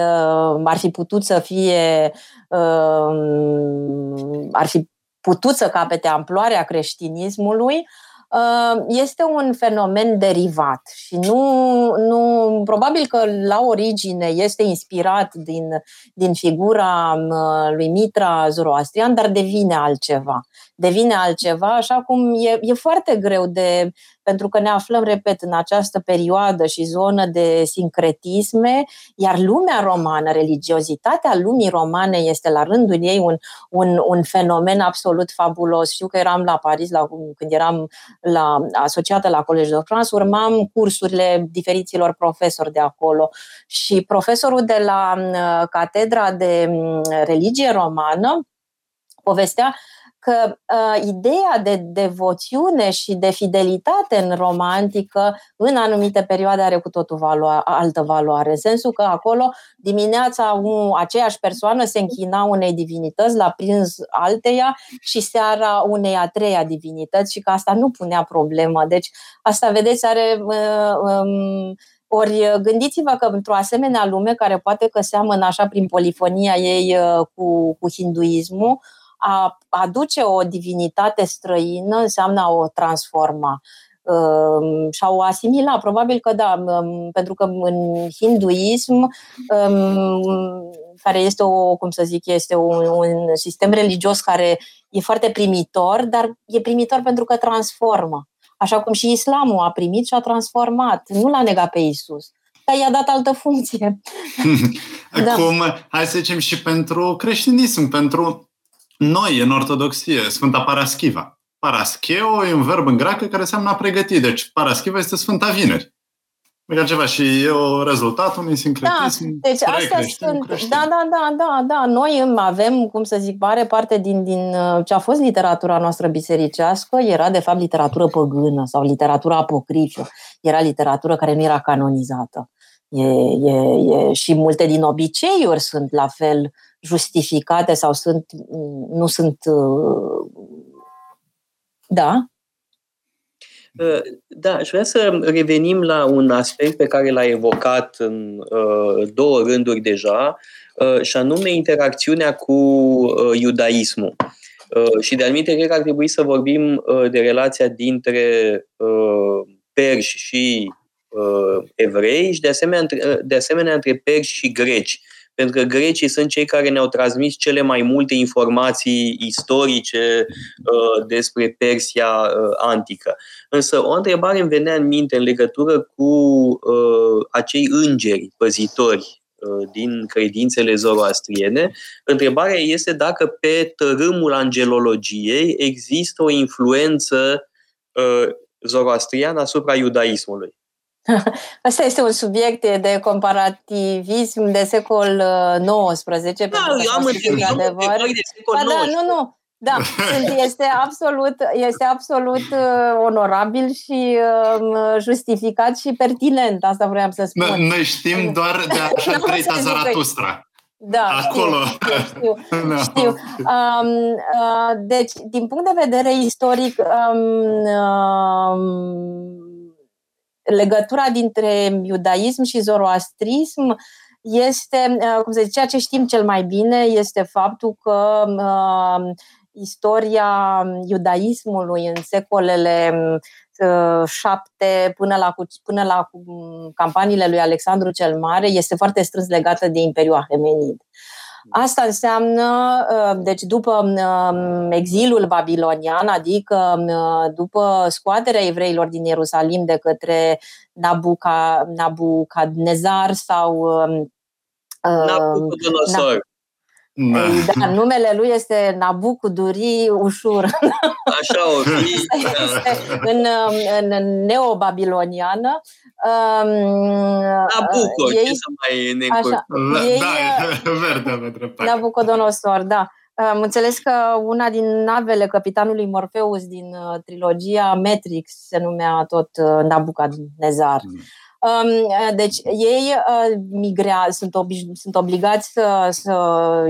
Speaker 3: uh, ar fi putut să fie, uh, ar fi putut să capete amploarea creștinismului, uh, este un fenomen derivat și nu, nu probabil că la origine este inspirat din, din figura lui Mitra Zoroastrian, dar devine altceva. Devine altceva, așa cum e, e foarte greu de pentru că ne aflăm, repet, în această perioadă și zonă de sincretisme, iar lumea romană, religiozitatea lumii romane este la rândul ei un, un, un fenomen absolut fabulos. Știu că eram la Paris la, când eram la, asociată la Colegiul de France, urmam cursurile diferiților profesori de acolo și profesorul de la uh, Catedra de mm, Religie Romană povestea că uh, ideea de devoțiune și de fidelitate în romantică în anumite perioade are cu totul valo- altă valoare, în sensul că acolo dimineața un, aceeași persoană se închina unei divinități, la prins alteia și seara unei a treia divinități și că asta nu punea problemă. Deci asta, vedeți, are... Uh, um, ori gândiți-vă că într-o asemenea lume care poate că seamănă așa prin polifonia ei uh, cu, cu hinduismul, a aduce o divinitate străină înseamnă a o transforma um, și a o asimila. Probabil că da, um, pentru că în hinduism, um, care este o, cum să zic, este un, un sistem religios care e foarte primitor, dar e primitor pentru că transformă. Așa cum și islamul a primit și a transformat. Nu l-a negat pe Isus dar i-a dat altă funcție.
Speaker 4: Acum, da. hai să zicem și pentru creștinism, pentru noi, în ortodoxie, Sfânta Paraschiva. Parascheo e un verb în greacă care înseamnă a pregăti. Deci Paraschiva este Sfânta Vineri. E ceva și e o rezultat unui sincretism.
Speaker 3: Da, deci astea sunt. Da, da, da, da, da. Noi avem, cum să zic, mare parte din, din uh, ce a fost literatura noastră bisericească, era de fapt literatură păgână sau literatură apocrifă. Era literatură care nu era canonizată. E, e, e, și multe din obiceiuri sunt la fel justificate sau sunt, nu sunt. Uh, da?
Speaker 2: Uh, da, aș vrea să revenim la un aspect pe care l-a evocat în uh, două rânduri deja, uh, și anume interacțiunea cu uh, iudaismul. Uh, și de anumite cred că ar trebui să vorbim uh, de relația dintre uh, perși și uh, evrei și de asemenea, între, de asemenea între perși și greci pentru că grecii sunt cei care ne-au transmis cele mai multe informații istorice uh, despre Persia uh, antică. Însă o întrebare îmi venea în minte în legătură cu uh, acei îngeri păzitori uh, din credințele zoroastriene. Întrebarea este dacă pe tărâmul angelologiei există o influență uh, zoroastriană asupra iudaismului.
Speaker 3: Asta este un subiect de comparativism de secol XIX. Uh,
Speaker 2: da, eu am adevăr. de secol XIX.
Speaker 3: Da, nu, nu. Da, este absolut, este absolut uh, onorabil și uh, justificat și pertinent. Asta vreau să spun.
Speaker 4: Noi, noi știm doar de așa trăita Zaratustra.
Speaker 3: Da, Acolo. știu, știu, știu. no. știu. Um, uh, deci, din punct de vedere istoric, um, um, legătura dintre iudaism și zoroastrism este, uh, cum să zic, ceea ce știm cel mai bine este faptul că uh, istoria iudaismului în secolele uh, șapte până la, până la campaniile lui Alexandru cel Mare este foarte strâns legată de Imperiul Ahemenid. Asta înseamnă, uh, deci după um, exilul babilonian, adică uh, după scoaterea evreilor din Ierusalim de către Nabuca, Nabucadnezar sau
Speaker 2: um, uh, Nabucodonosor.
Speaker 3: Da. da, numele lui este Nabucu Duri Ușur.
Speaker 2: Așa o fi.
Speaker 3: în, în neobabiloniană. Um,
Speaker 2: Nabucco, ei, ce să mai ne așa,
Speaker 4: ei, Da, verde, verde.
Speaker 3: Nabucodonosor, da. Am înțeles că una din navele capitanului Morpheus din uh, trilogia Matrix se numea tot uh, Nabucodonosor. Mm. Um, deci ei uh, migrea, sunt, oblig, sunt obligați să, să,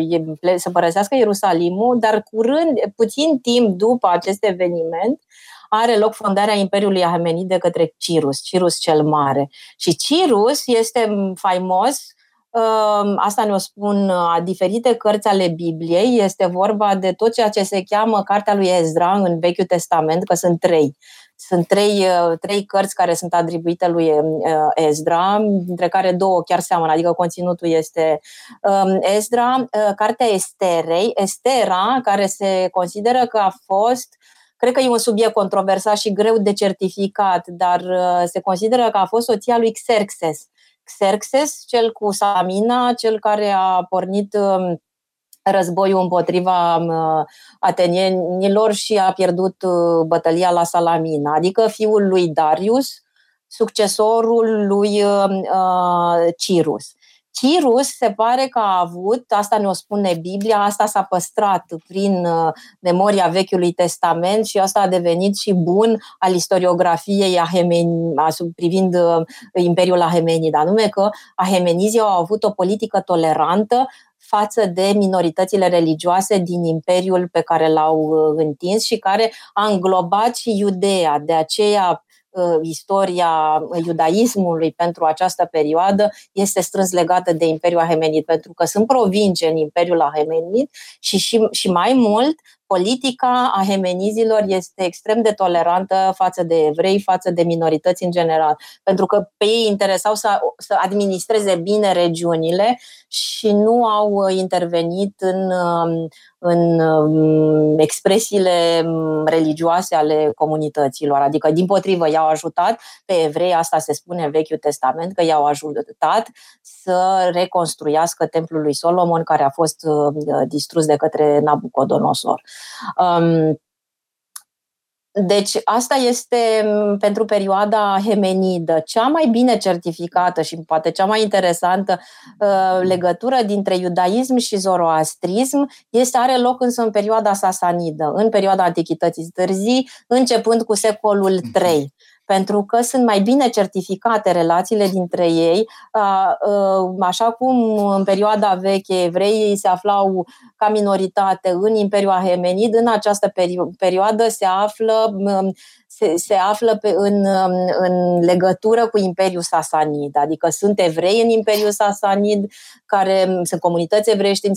Speaker 3: să părăsească Ierusalimul, dar curând, puțin timp după acest eveniment, are loc fondarea Imperiului Ahamenid de către Cirus, Cirus cel Mare. Și Cirus este faimos um, Asta ne-o spun uh, diferite cărți ale Bibliei. Este vorba de tot ceea ce se cheamă Cartea lui Ezra în Vechiul Testament, că sunt trei. Sunt trei, uh, trei cărți care sunt atribuite lui uh, Ezra, dintre care două chiar seamănă, adică conținutul este um, Ezra, uh, cartea Esterei, Estera, care se consideră că a fost Cred că e un subiect controversat și greu de certificat, dar se consideră că a fost soția lui Xerxes. Xerxes, cel cu Samina, cel care a pornit um, războiul împotriva uh, atenienilor și a pierdut uh, bătălia la Salamina, adică fiul lui Darius, succesorul lui uh, Cirus. Cirus se pare că a avut, asta ne-o spune Biblia, asta s-a păstrat prin memoria Vechiului Testament și asta a devenit și bun al istoriografiei ahemeni, privind Imperiul Ahemenid, anume că ahemenizii au avut o politică tolerantă față de minoritățile religioase din imperiul pe care l-au uh, întins și care a înglobat și Iudea. De aceea uh, istoria iudaismului pentru această perioadă este strâns legată de Imperiul Ahemenid, pentru că sunt provincii în Imperiul Ahemenid și, și, și mai mult politica a hemenizilor este extrem de tolerantă față de evrei, față de minorități în general, pentru că pe ei interesau să, să administreze bine regiunile și nu au intervenit în, în um, expresiile um, religioase ale comunităților. Adică, din potrivă, i-au ajutat pe evrei, asta se spune în Vechiul Testament, că i-au ajutat să reconstruiască templul lui Solomon, care a fost uh, distrus de către Nabucodonosor. Um, deci asta este pentru perioada hemenidă cea mai bine certificată și poate cea mai interesantă uh, legătură dintre iudaism și zoroastrism este are loc însă în perioada sasanidă, în perioada antichității târzii, începând cu secolul III pentru că sunt mai bine certificate relațiile dintre ei, așa cum în perioada veche evreii se aflau ca minoritate în Imperiul Ahemenid, în această perioadă se află se, se află pe, în, în legătură cu Imperiul Sasanid, adică sunt evrei în Imperiul Sasanid, care sunt comunități evreiești în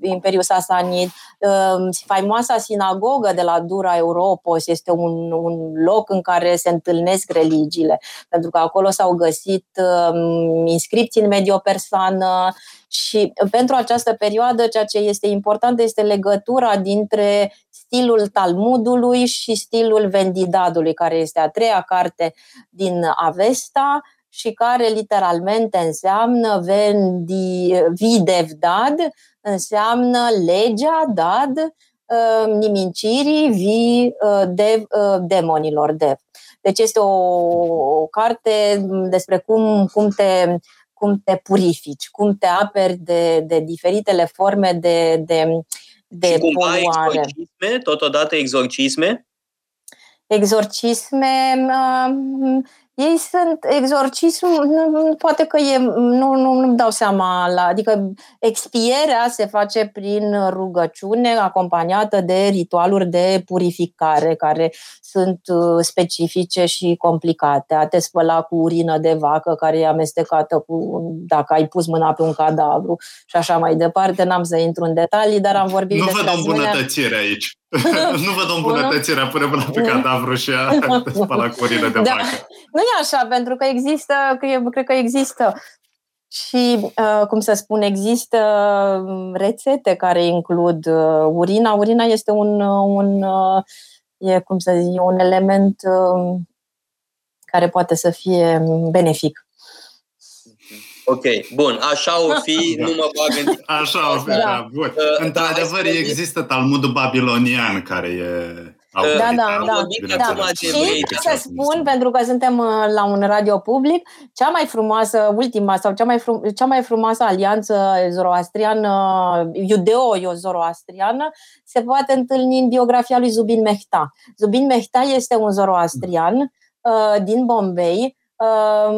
Speaker 3: Imperiul Sasanid. Ehm, faimoasa sinagogă de la Dura Europos este un, un loc în care se întâlnesc religiile, pentru că acolo s-au găsit ehm, inscripții în mediopersană și pentru această perioadă, ceea ce este important este legătura dintre stilul Talmudului și stilul Vendidadului, care este a treia carte din Avesta și care literalmente înseamnă vendi, videvdad, înseamnă legea dad uh, nimincirii vi uh, dev, uh, demonilor dev. Deci este o, o carte despre cum, cum te cum te purifici, cum te aperi de, de diferitele forme de, de, de și cumva poluare.
Speaker 2: exorcisme, totodată exorcisme?
Speaker 3: Exorcisme, uh, ei sunt exorcism, poate că e, nu, nu, nu dau seama, la, adică expierea se face prin rugăciune acompaniată de ritualuri de purificare care sunt uh, specifice și complicate. A te spăla cu urină de vacă care e amestecată cu, dacă ai pus mâna pe un cadavru și așa mai departe. N-am să intru în detalii, dar am vorbit
Speaker 4: nu
Speaker 3: despre
Speaker 4: văd o îmbunătățire aici. nu văd o îmbunătățire, pune mâna pe cadavru și a spăla cu urină de da. vacă.
Speaker 3: Nu e așa, pentru că există, cred că există și, uh, cum să spun, există um, rețete care includ uh, urina. Urina este un, un e, cum să zic, un element um, care poate să fie benefic.
Speaker 2: Ok, bun, așa o fi, nu mă bag în...
Speaker 4: Așa o fi, da, da bun. Uh, Într-adevăr, da, există Talmudul babilonian care e
Speaker 3: da, da, da. da. da. Și să spun, pentru că suntem uh, la un radio public, cea mai frumoasă, ultima sau cea mai, frum, cea mai frumoasă alianță zoroastriană, iudeo-zoroastriană, se poate întâlni în biografia lui Zubin Mehta. Zubin Mehta este un zoroastrian uh, din Bombay, Uh,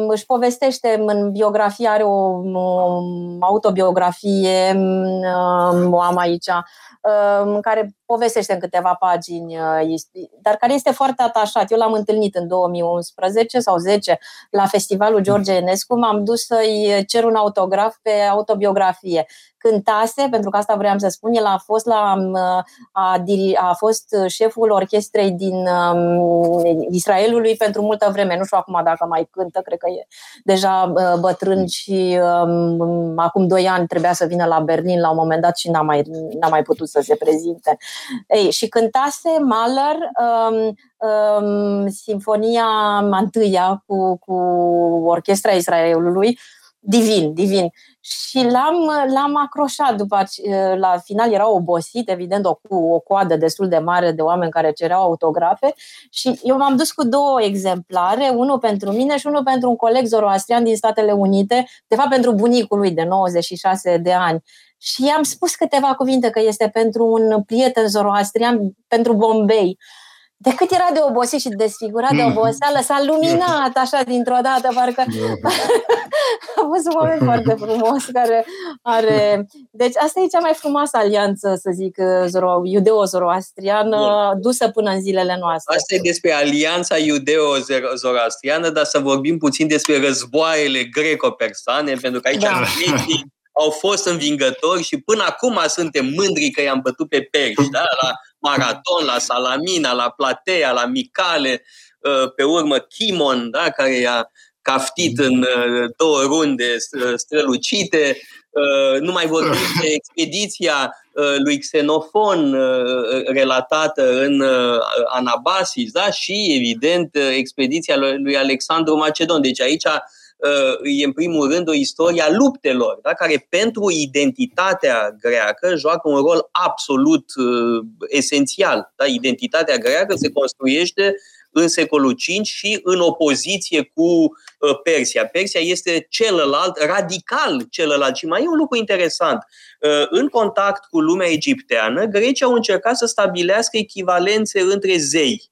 Speaker 3: își povestește în biografie, are o, o autobiografie, uh, o am aici, uh, în care povestește în câteva pagini, uh, dar care este foarte atașat. Eu l-am întâlnit în 2011 sau 10 la Festivalul George Enescu, m-am dus să-i cer un autograf pe autobiografie. Cântase, pentru că asta vreau să spun, el a fost, la, uh, a, a fost șeful orchestrei din um, Israelului pentru multă vreme. Nu știu acum dacă mai cântă, cred că e deja uh, bătrân și um, acum doi ani trebuia să vină la Berlin la un moment dat și n-a mai, n-a mai putut să se prezinte. Ei, și cântase Mahler um, um, Sinfonia întâia cu, cu Orchestra Israelului, divin, divin. Și l-am, l-am acroșat după la final era obosit, evident, o, cu o coadă destul de mare de oameni care cereau autografe și eu m-am dus cu două exemplare, unul pentru mine și unul pentru un coleg zoroastrian din Statele Unite, de fapt pentru bunicul lui de 96 de ani și i-am spus câteva cuvinte că este pentru un prieten zoroastrian, pentru Bombay. De cât era de obosit și desfigurat de mm. oboseală, s-a luminat așa dintr-o dată, parcă a fost un moment foarte frumos care are... Deci asta e cea mai frumoasă alianță, să zic, zoro... iudeo-zoroastriană, dusă până în zilele noastre.
Speaker 2: Asta e despre alianța iudeo-zoroastriană, dar să vorbim puțin despre războaiele greco-persane, pentru că aici da au fost învingători și până acum suntem mândri că i-am bătut pe perși, da? la Maraton, la Salamina, la Platea, la Micale, uh, pe urmă Chimon, da? care i-a caftit în uh, două runde strălucite, uh, nu mai vorbim de expediția lui Xenofon relatată în Anabasis, da? și, evident, expediția lui Alexandru Macedon. Deci aici e în primul rând o istorie a luptelor, da? care pentru identitatea greacă joacă un rol absolut uh, esențial. Da? Identitatea greacă se construiește în secolul V și în opoziție cu uh, Persia. Persia este celălalt, radical celălalt. Și mai e un lucru interesant. Uh, în contact cu lumea egipteană, grecii au încercat să stabilească echivalențe între zei.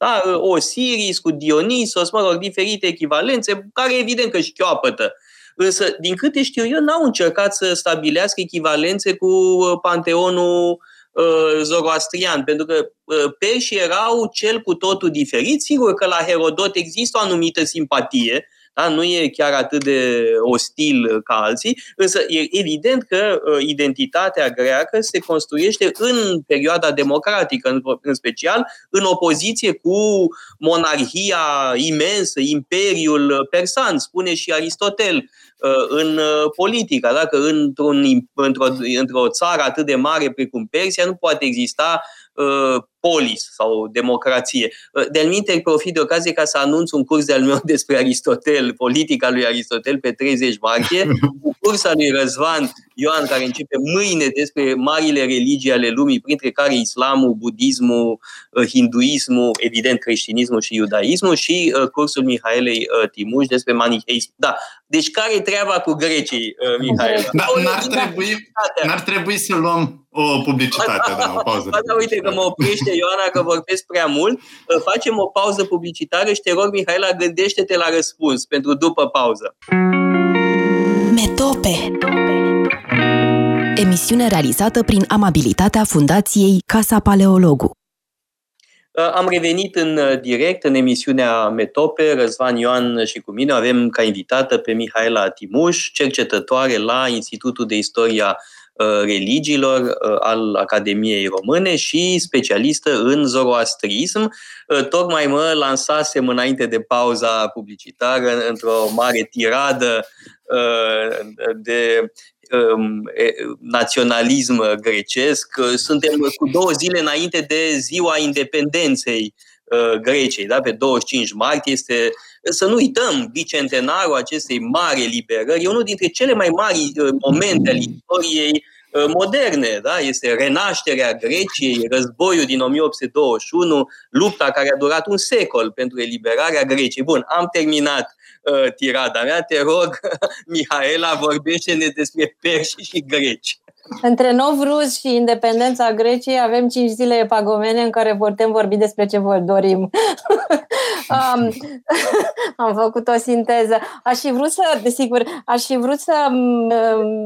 Speaker 2: Da? Osiris cu Dionisos, mă rog, diferite echivalențe, care evident că șchioapătă. Însă, din câte știu eu, n-au încercat să stabilească echivalențe cu uh, panteonul uh, zoroastrian, pentru că uh, perșii erau cel cu totul diferit. Sigur că la Herodot există o anumită simpatie, da? nu e chiar atât de ostil ca alții, însă e evident că uh, identitatea greacă se construiește în perioada democratică, în special în opoziție cu monarhia imensă, imperiul persan, spune și Aristotel uh, în uh, politica. Dacă într-un, într-o, într-o țară atât de mare precum Persia nu poate exista uh, polis sau democrație. Uh, de-al minte, profit de ocazie ca să anunț un curs de-al meu despre Aristotel, politica lui Aristotel pe 30 martie, cu cursa lui Răzvan Ioan, care începe mâine despre marile religii ale lumii, printre care islamul, budismul, uh, hinduismul, evident creștinismul și iudaismul și uh, cursul Mihaelei Timuș despre maniheism. Da, deci care e treaba cu grecii, Mihaela?
Speaker 4: Da, n-ar, trebui, n-ar trebui să luăm o publicitate, da, o pauză.
Speaker 2: Da, uite că mă oprește Ioana că vorbesc prea mult. Facem o pauză publicitară și te rog, Mihaela, gândește-te la răspuns pentru după pauză.
Speaker 1: Metope Emisiune realizată prin amabilitatea Fundației Casa Paleologu.
Speaker 2: Am revenit în direct în emisiunea Metope, Răzvan Ioan și cu mine avem ca invitată pe Mihaela Timuș, cercetătoare la Institutul de Istoria Uh, religiilor uh, al Academiei Române și specialistă în zoroastrism. Uh, tocmai mă lansasem înainte de pauza publicitară într-o mare tiradă de um, naționalism grecesc. Suntem cu două zile înainte de ziua independenței uh, Greciei, da? pe 25 martie. Este, să nu uităm, bicentenarul acestei mari liberări e unul dintre cele mai mari uh, momente ale istoriei uh, moderne. Da? Este renașterea Greciei, războiul din 1821, lupta care a durat un secol pentru eliberarea Greciei. Bun, am terminat uh, tirada mea. Te rog, Mihaela, vorbește-ne despre perși și greci.
Speaker 3: Între Novruz și independența Greciei avem cinci zile epagomene în care putem vorbi despre ce vă dorim. um, am făcut o sinteză. Aș fi vrut să, desigur, aș fi vrut să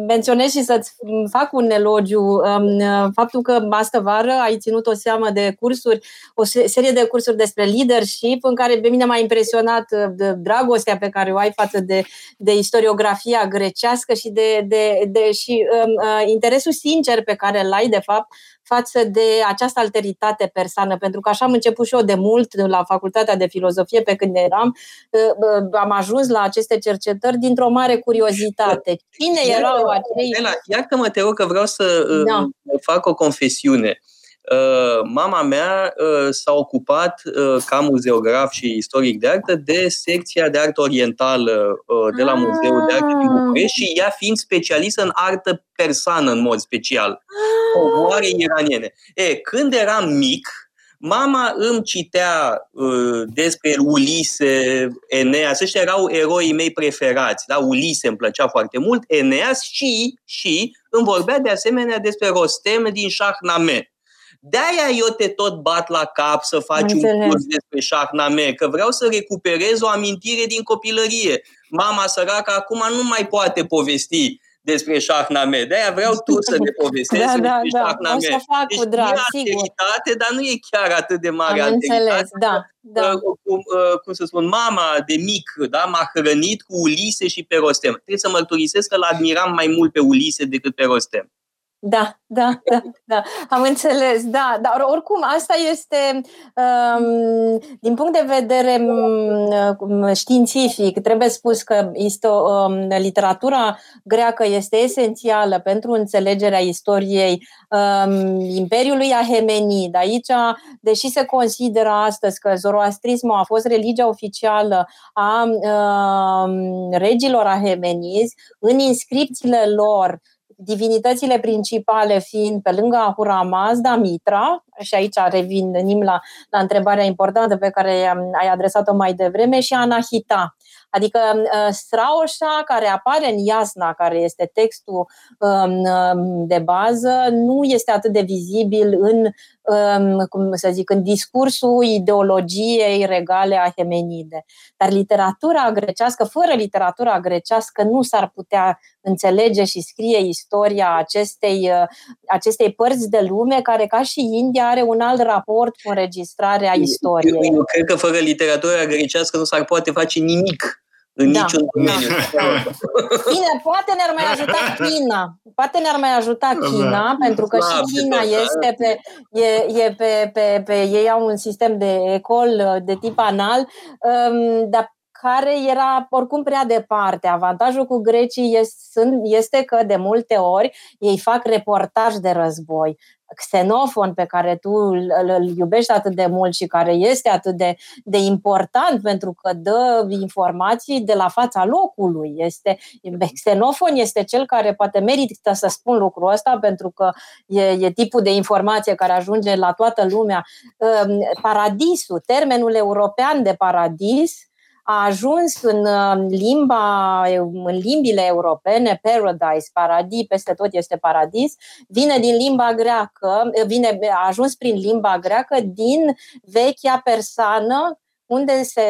Speaker 3: menționez și să-ți fac un elogiu. Um, faptul că astă vară ai ținut o seamă de cursuri, o serie de cursuri despre leadership, în care pe mine m-a impresionat uh, de dragostea pe care o ai față de, de istoriografia grecească și de, de, de și um, uh, interesul sincer pe care îl ai, de fapt, față de această alteritate persană, pentru că așa am început și eu de mult la Facultatea de Filozofie pe când eram, ă, ă, am ajuns la aceste cercetări dintr-o mare curiozitate. Cine erau acei...
Speaker 2: Iartă-mă, te rog, că vreau să da. fac o confesiune. Uh, mama mea uh, s-a ocupat uh, ca muzeograf și istoric de artă de secția de artă orientală de la Muzeul de Artă din ah. București și ea fiind specialistă în artă persană în mod special, popoare iraniene. E, când eram mic, Mama îmi citea uh, despre Ulise, Eneas, ăștia erau eroii mei preferați. Da? Ulise îmi plăcea foarte mult, Eneas și, și îmi vorbea de asemenea despre Rostem din Shahnameh. De-aia eu te tot bat la cap să faci Înțeleg. un curs despre șahname, că vreau să recuperez o amintire din copilărie. Mama săracă acum nu mai poate povesti despre șahname. De-aia vreau tu să ne povestești da,
Speaker 3: da, da. șahname. O să fac deci cu drag, sigur.
Speaker 2: dar nu e chiar atât de mare
Speaker 3: Am înțeles, da. da.
Speaker 2: Uh, cum, uh, cum să spun, mama de mic da, m-a hrănit cu Ulise și pe Rostem. Trebuie să mărturisesc că l-admiram mai mult pe Ulise decât pe Rostem.
Speaker 3: Da, da, da, da, am înțeles, da, dar oricum asta este, um, din punct de vedere um, științific, trebuie spus că este, um, literatura greacă este esențială pentru înțelegerea istoriei um, Imperiului Ahemenid. Aici, deși se consideră astăzi că zoroastrismul a fost religia oficială a um, regilor ahemenizi, în inscripțiile lor divinitățile principale fiind pe lângă Ahura Mazda, Mitra, și aici revenim la, la întrebarea importantă pe care ai adresat-o mai devreme, și Anahita. Adică uh, Straoșa, care apare în Iasna, care este textul um, um, de bază, nu este atât de vizibil în, um, cum să zic, în discursul ideologiei regale a Hemenide. Dar literatura grecească, fără literatura grecească, nu s-ar putea înțelege și scrie istoria acestei, uh, acestei părți de lume, care, ca și India, are un alt raport cu înregistrarea istoriei.
Speaker 2: Eu, eu cred că fără literatura grecească nu s-ar poate face nimic în da, niciun domeniu. Da.
Speaker 3: Bine, poate ne-ar mai ajuta China. Poate ne-ar mai ajuta da. China, da. pentru că da, și China este pe, e, e pe, pe, pe, ei au un sistem de ecol de tip anal, um, dar care era oricum prea departe. Avantajul cu grecii este că de multe ori ei fac reportaj de război. Xenofon pe care tu îl, îl iubești atât de mult și care este atât de, de important pentru că dă informații de la fața locului. Este, Xenofon este cel care poate merită să spun lucrul ăsta pentru că e, e tipul de informație care ajunge la toată lumea. Paradisul, termenul european de paradis, a ajuns în uh, limba, în limbile europene, paradise, paradis, peste tot este paradis, vine din limba greacă, vine, a ajuns prin limba greacă din vechea persană unde se,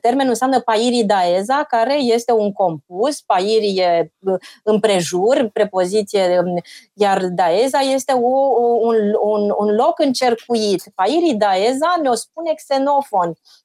Speaker 3: termenul înseamnă daeza, care este un compus, pairi e împrejur, prepoziție, iar daeza este o, un, un, un loc încercuit. daeza ne-o spune xenofon, Uh,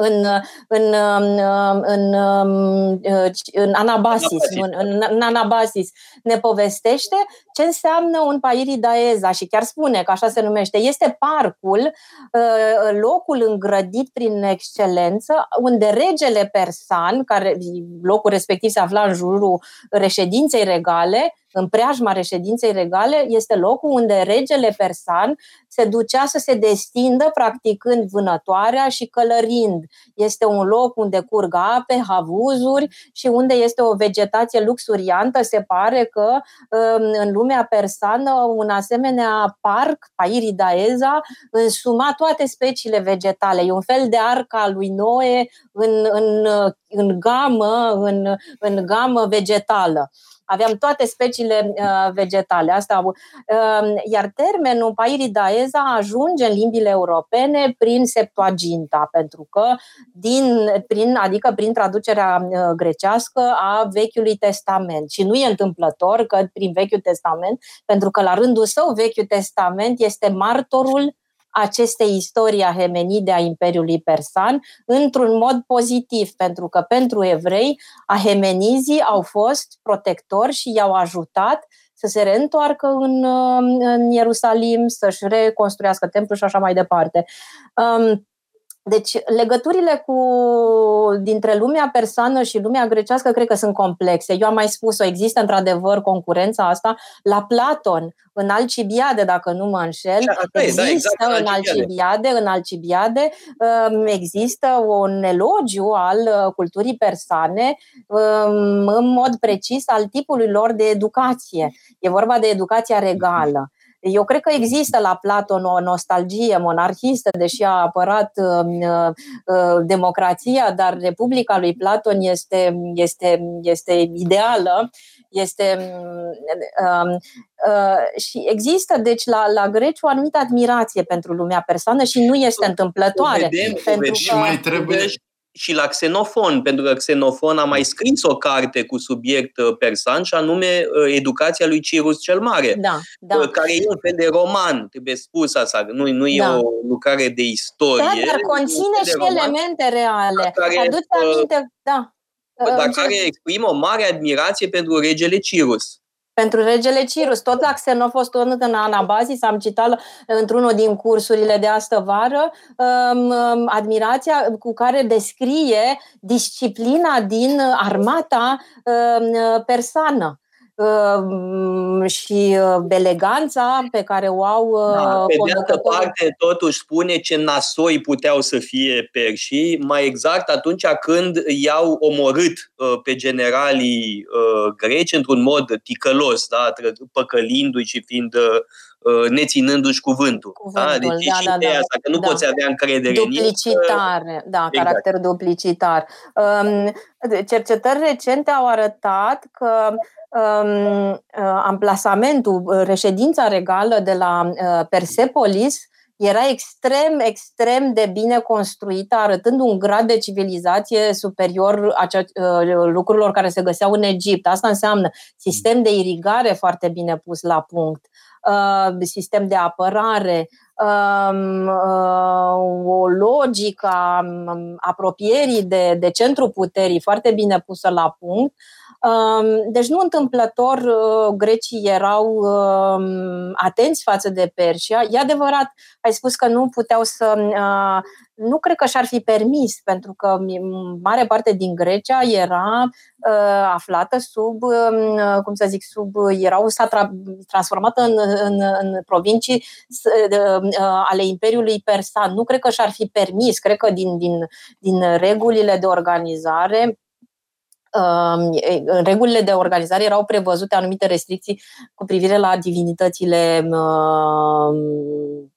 Speaker 3: în, în, um, în, um, uh, în Anabasis, în, în Anabasis, ne povestește ce înseamnă un pairidaeza și chiar spune că așa se numește. Este parcul, uh, locul îngrădit prin excelență, unde regele persan, care locul respectiv se afla în jurul reședinței regale, în preajma reședinței regale, este locul unde regele persan se ducea să se destindă practicând vânătoarea și călărind. Este un loc unde curg ape, havuzuri și unde este o vegetație luxuriantă. Se pare că um, în lumea persană un asemenea parc, Pairi Daeza, însuma toate speciile vegetale. E un fel de arca lui Noe în, în, în gamă, în, în gamă vegetală. Aveam toate speciile uh, vegetale. Asta, uh, iar termenul pairidaeza ajunge în limbile europene prin Septuaginta, pentru că din, prin, adică prin traducerea uh, grecească a Vechiului Testament. Și nu e întâmplător că prin Vechiul Testament, pentru că la rândul său Vechiul Testament este martorul acestei istorii ahemenide a Imperiului Persan într-un mod pozitiv, pentru că pentru evrei ahemenizii au fost protectori și i-au ajutat să se reîntoarcă în, în Ierusalim, să-și reconstruiască templul și așa mai departe. Um, deci, legăturile cu, dintre lumea persană și lumea grecească cred că sunt complexe. Eu am mai spus-o, există într-adevăr concurența asta la Platon, în Alcibiade, dacă nu mă înșel.
Speaker 2: Da,
Speaker 3: există
Speaker 2: da, exact,
Speaker 3: în Alcibiade, în Alcibiade um, există un elogiu al uh, culturii persane um, în mod precis al tipului lor de educație. E vorba de educația regală. Eu cred că există la Platon o nostalgie monarhistă, deși a apărat uh, uh, democrația, dar Republica lui Platon este, este, este ideală este uh, uh, și există deci la, la greci o anumită admirație pentru lumea persană și nu este întâmplătoare.
Speaker 2: vedem,
Speaker 3: pentru
Speaker 2: că
Speaker 4: mai trebuie
Speaker 2: și la Xenofon, pentru că Xenofon a mai scris o carte cu subiect uh, persan și anume uh, Educația lui Cirus cel Mare,
Speaker 3: da, da.
Speaker 2: Uh, care e un fel de roman, trebuie spus asta, nu, nu e
Speaker 3: Da.
Speaker 2: o lucrare de istorie.
Speaker 3: Da, dar
Speaker 2: e un
Speaker 3: conține
Speaker 2: fel de
Speaker 3: și
Speaker 2: roman,
Speaker 3: elemente reale.
Speaker 2: care,
Speaker 3: Aduce
Speaker 2: uh,
Speaker 3: aminte, da.
Speaker 2: Dar
Speaker 3: Uh,
Speaker 2: care exprimă o mare admirație pentru regele Cirus.
Speaker 3: Pentru regele Cirus, tot la Xenofos, tot în Anabazis, am citat la- într-unul din cursurile de astă vară, um, um, admirația cu care descrie disciplina din armata um, persană. um, și uh, eleganța pe care o au
Speaker 2: Da,
Speaker 3: uh,
Speaker 2: pe de altă
Speaker 3: conducătorii.
Speaker 2: parte, totuși spune ce nasoi puteau să fie perșii, mai exact atunci când i-au omorât uh, pe generalii uh, greci într-un mod ticălos, da, tră- păcălindu-i și fiind uh, uh, neținându-și cuvântul.
Speaker 3: Cuvântul,
Speaker 2: da? Deci
Speaker 3: da,
Speaker 2: și
Speaker 3: da,
Speaker 2: ideea
Speaker 3: da.
Speaker 2: asta, că nu
Speaker 3: Da.
Speaker 2: poți avea încredere în el.
Speaker 3: Duplicitare, da,
Speaker 2: Exact.
Speaker 3: caracter duplicitar. Um, Cercetări recente au arătat că um, uh, amplasamentul, uh, reședința regală de la uh, Persepolis era extrem, extrem de bine construită, arătând un grad de civilizație superior a cea, uh, lucrurilor care se găseau în Egipt. Asta înseamnă sistem de irigare foarte bine pus la punct, uh, sistem de apărare, um, uh, o logică a um, apropierii de, de centrul puterii foarte bine pusă la punct. Um, Deci nu întâmplător uh, grecii erau um, atenți față de Persia. E adevărat, ai spus că nu puteau să... uh, Nu cred că și-ar fi permis, pentru că m- mare parte din Grecia era uh, aflată sub, um, cum să zic, sub... Erau, s-a tra- transformată în, în, în provincii s- de- uh, ale Imperiului Persan. Nu cred că și-ar fi permis, cred că din, din, din regulile de organizare um, în regulile de organizare erau prevăzute anumite restricții cu privire la divinitățile um,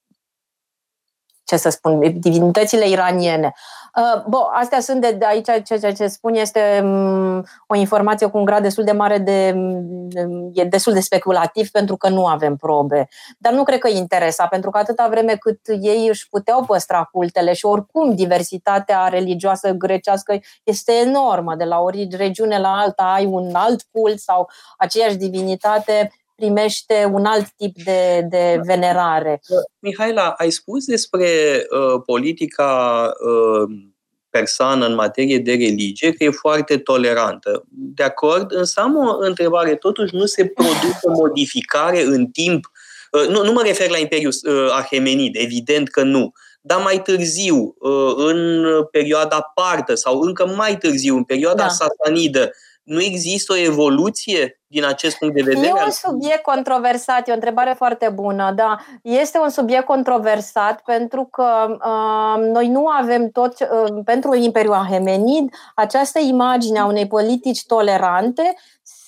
Speaker 3: ce să spun, divinitățile iraniene. Uh, Bun, astea sunt de, de aici, ceea ce spun este um, o informație cu un grad destul de mare de, um, e destul de speculativ pentru că nu avem probe. Dar nu cred că îi interesa, pentru că atâta vreme cât ei își puteau păstra cultele și oricum diversitatea religioasă grecească este enormă, de la o regiune la alta ai un alt cult sau aceeași divinitate primește un alt tip de, de venerare.
Speaker 2: Mihaela, ai spus despre uh, politica uh, persană în materie de religie că e foarte tolerantă. De acord, însă am o întrebare. Totuși nu se produce o modificare în timp uh, nu, nu mă refer la Imperiul uh, Ahemenid, evident că nu, dar mai târziu, uh, în perioada partă sau încă mai târziu, în perioada
Speaker 3: Da.
Speaker 2: sasanidă, nu există o evoluție din acest punct de vedere?
Speaker 3: E un subiect controversat, e o întrebare foarte bună, da. Este un subiect controversat pentru că uh, noi nu avem tot, uh, pentru Imperiul Ahemenid, această imagine a unei politici tolerante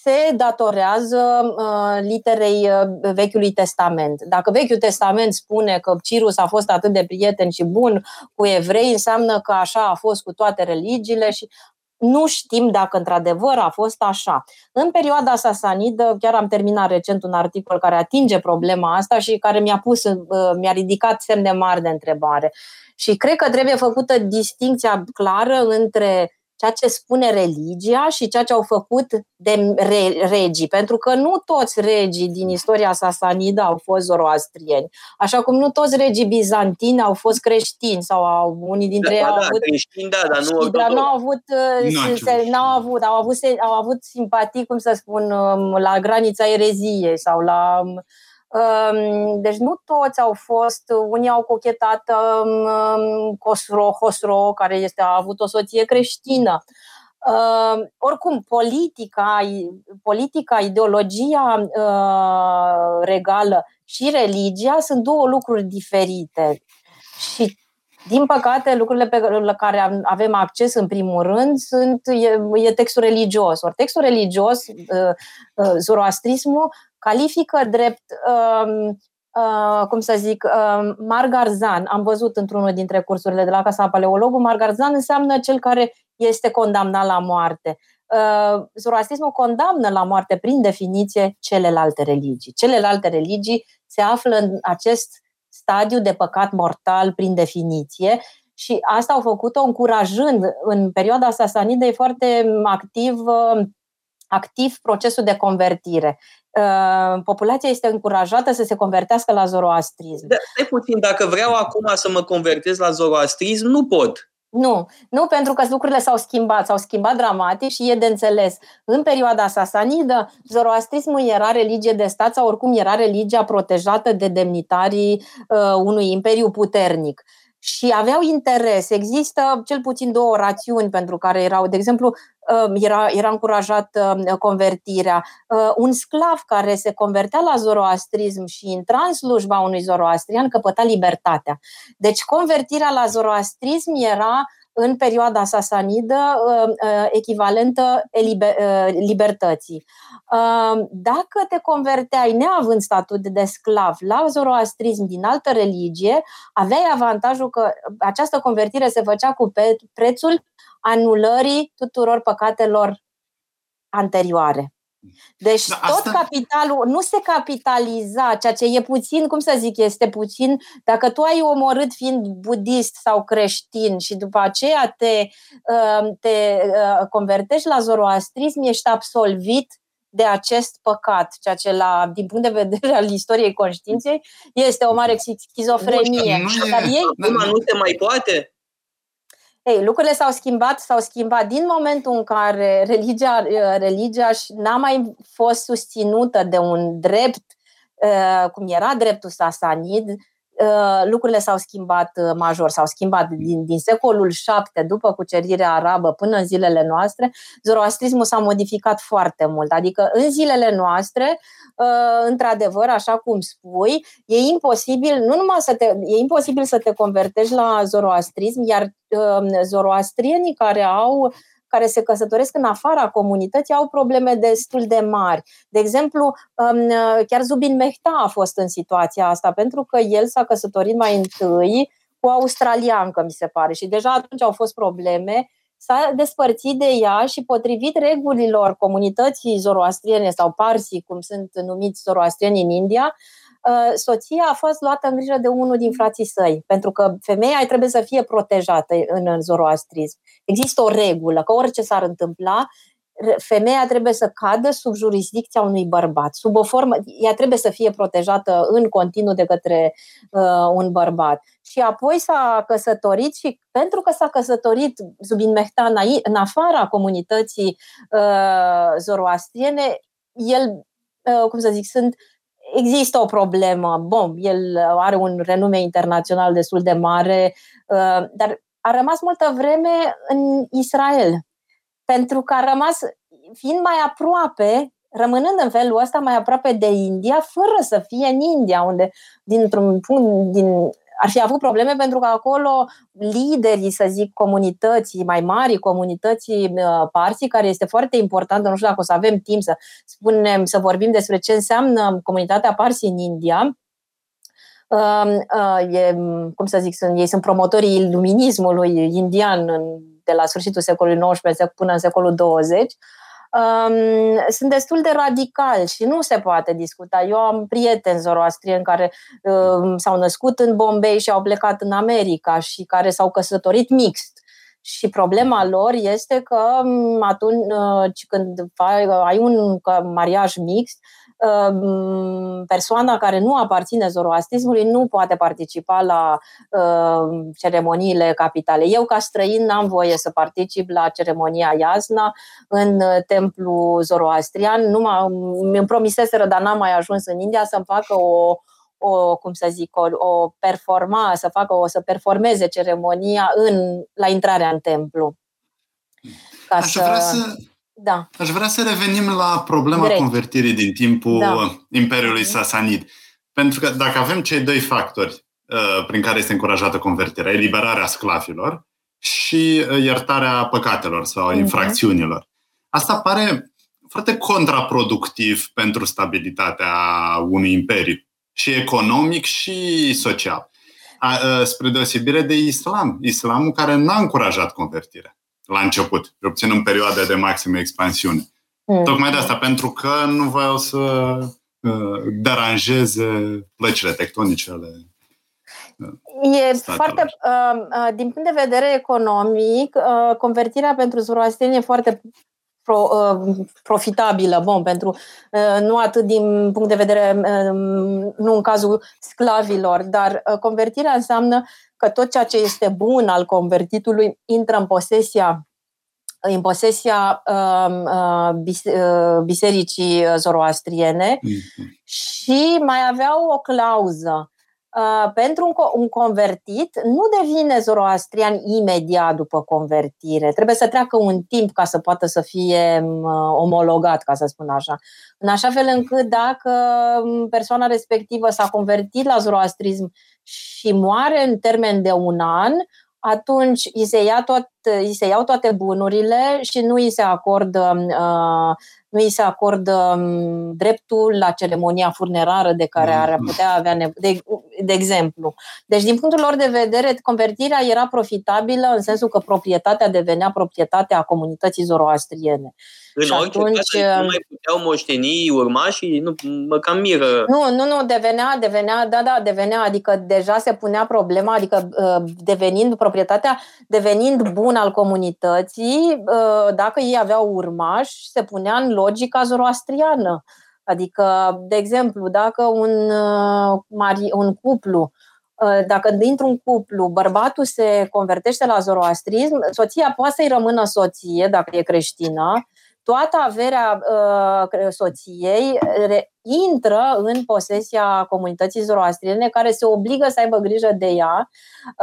Speaker 3: se datorează uh, literei uh, Vechiului Testament. Dacă Vechiul Testament spune că Cirus a fost atât de prieten și bun cu evrei, înseamnă că așa a fost cu toate religiile și nu știm dacă într-adevăr a fost așa. În perioada sasanidă, chiar am terminat recent un articol care atinge problema asta și care mi-a pus, uh, mi-a ridicat semne mari de întrebare. Și cred că trebuie făcută distinția clară între ceea ce spune religia și ceea ce au făcut de re- regii. Pentru că nu toți regii din istoria sasanidă au fost zoroastrieni. Așa cum nu toți regii bizantini au fost creștini sau au, unii dintre
Speaker 2: da,
Speaker 3: ei au
Speaker 2: da,
Speaker 3: avut...
Speaker 2: creștini, da, dar nu
Speaker 3: dar nu au avut, nu, se, n-au avut, au avut, au avut simpatii, cum să spun, um, la granița ereziei sau la um, deci nu toți au fost, unii au cochetat Cosro, Hosro, care este, a avut o soție creștină. oricum, politica, politica, ideologia regală și religia sunt două lucruri diferite. Și din păcate, lucrurile pe care avem acces în primul rând sunt, e, e textul religios. Ori textul religios, zoroastrismul, califică drept, um, uh, cum să zic, uh, margarzan. Am văzut într-unul dintre cursurile de la Casa Paleologul, margarzan înseamnă cel care este condamnat la moarte. Uh, zoroastrismul condamnă la moarte prin definiție celelalte religii. Celelalte religii se află în acest stadiu de păcat mortal prin definiție și asta au făcut-o încurajând în perioada sasanidă e foarte activ uh, activ procesul de convertire. Uh, populația este încurajată să se convertească la zoroastrism.
Speaker 2: Da, stai puțin, dacă vreau acum să mă convertez la zoroastrism, nu pot.
Speaker 3: Nu, nu pentru că lucrurile s-au schimbat, s-au schimbat dramatic și e de înțeles. În perioada sasanidă, zoroastrismul era religie de stat sau oricum era religia protejată de demnitarii uh, unui imperiu puternic și aveau interes. Există cel puțin două rațiuni pentru care erau, de exemplu, um, era, era încurajată um, convertirea. Uh, un sclav care se convertea la zoroastrism și intra în slujba unui zoroastrian căpăta libertatea. Deci convertirea la zoroastrism era în perioada sasanidă uh, uh, echivalentă uh, libertății. Dacă te converteai neavând statut de sclav la zoroastrism din altă religie, aveai avantajul că această convertire se făcea cu prețul anulării tuturor păcatelor anterioare. Deci da, asta... tot capitalul nu se capitaliza, ceea ce e puțin, cum să zic, este puțin, dacă tu ai omorât fiind budist sau creștin și după aceea te, uh, te uh, convertești la zoroastrism, ești absolvit de acest păcat, ceea ce la, din punct de vedere al istoriei conștiinței este o mare schizofrenie.
Speaker 2: Nu, e, Dar ei, nu se mai poate?
Speaker 3: Ei, lucrurile s-au schimbat, s-au schimbat din momentul în care religia, uh, religia n-a mai fost susținută de un drept, uh, cum era dreptul sasanid, Uh, lucrurile s-au schimbat uh, major, s-au schimbat din, din secolul VII după cucerirea arabă până în zilele noastre, zoroastrismul s-a modificat foarte mult. Adică în zilele noastre, uh, într-adevăr, așa cum spui, e imposibil, nu numai să te, e imposibil să te convertești la zoroastrism, iar zoroastrienii care au care se căsătoresc în afara comunității au probleme destul de mari. De exemplu, um, chiar Zubin Mehta a fost în situația asta, pentru că el s-a căsătorit mai întâi cu o australiancă, mi se pare, și deja atunci au fost probleme s-a despărțit de ea și potrivit regulilor comunității zoroastriene sau parsi, cum sunt numiți zoroastrieni în India, Uh, soția a fost luată în grijă de unul din frații săi, pentru că femeia trebuie să fie protejată în zoroastrism. Există o regulă, că orice s-ar întâmpla, femeia trebuie să cadă sub jurisdicția unui bărbat, sub o formă, ea trebuie să fie protejată în continuu de către uh, un bărbat. Și apoi s-a căsătorit și pentru că s-a căsătorit Zubin Mehtan în afara comunității uh, zoroastriene, el, uh, cum să zic, sunt există o problemă. Bun, el are un renume internațional destul de mare, uh, dar a rămas multă vreme în Israel. Pentru că a rămas fiind mai aproape, rămânând în felul ăsta mai aproape de India, fără să fie în India, unde, dintr-un punct, din, ar fi avut probleme pentru că acolo liderii, să zic, comunității mai mari, comunității uh, parții, care este foarte importantă, nu știu dacă o să avem timp să spunem, să vorbim despre ce înseamnă comunitatea parții în India, uh, uh, e, cum să zic, sunt, ei sunt promotorii iluminismului indian de la sfârșitul secolului XIX până în secolul 20 um, sunt destul de radicali și nu se poate discuta. Eu am prieteni zoroastrieni care um, s-au născut în Bombay și au plecat în America și care s-au căsătorit mixt. Și problema lor este că um, atunci uh, când ai un mariaj mixt, Ehm, persoana care nu aparține zoroastrismului nu poate participa la ehm, ceremoniile capitale. Eu, ca străin, n-am voie să particip la ceremonia Iasna în templu zoroastrian. Nu mi-mi promiseseră, dar n-am mai ajuns în India să-mi facă o, o, cum să zic, o, o performa, să facă o, să performeze ceremonia în, la intrarea în templu.
Speaker 4: Ca Aș să... vrea să
Speaker 3: da.
Speaker 4: Aș vrea să revenim la problema Direct. convertirii din timpul da. Imperiului mhm. Sasanid. Pentru că dacă avem cei doi factori uh, prin care este încurajată convertirea, eliberarea sclavilor și uh, iertarea păcatelor sau uh-huh. infracțiunilor, asta pare foarte contraproductiv pentru stabilitatea unui imperiu, și economic și social. A, a, uh, spre deosebire de islam. Islamul care n-a încurajat convertirea la început, obțin în perioade de maximă expansiune. Mm. Tocmai de asta, pentru că nu vreau să uh, deranjeze plăcile tectonice ale
Speaker 3: uh, E foarte, uh, uh, din punct de vedere economic, uh, convertirea pentru zoroastrieni e foarte pro, uh, profitabilă, bun, pentru uh, nu atât din punct de vedere, uh, nu în cazul sclavilor, dar uh, convertirea înseamnă că tot ceea ce este bun al convertitului intră în posesia în posesia uh, uh, bisericii zoroastriene mm-hmm. și mai aveau o clauză. Uh, pentru un, un convertit nu devine zoroastrian imediat după convertire. Trebuie să treacă un timp ca să poată să fie uh, omologat, ca să spun așa. În așa fel încât dacă persoana respectivă s-a convertit la zoroastrism și moare în termen de un an, atunci îi se, ia tot, îi se iau toate bunurile și nu îi se acordă, uh, nu îi se acordă um, dreptul la ceremonia funerară de care ar putea avea nevoie, de, de exemplu. Deci, din punctul lor de vedere, convertirea era profitabilă în sensul că proprietatea devenea proprietatea comunității zoroastriene.
Speaker 2: În și orice atunci, caz, nu mai puteau moșteni urmașii, nu, mă cam miră.
Speaker 3: Nu, nu, nu, devenea, devenea, da, da, devenea, adică deja se punea problema, adică uh, devenind proprietatea, devenind bun al comunității, uh, dacă ei aveau urmași, se punea în logica zoroastriană. Adică, de exemplu, dacă un, uh, un cuplu dacă dintr-un cuplu bărbatul se convertește la zoroastrism, soția poate să-i rămână soție dacă e creștină, toată averea uh, soției re, intră în posesia comunității zoroastriene, care se obligă să aibă grijă de ea.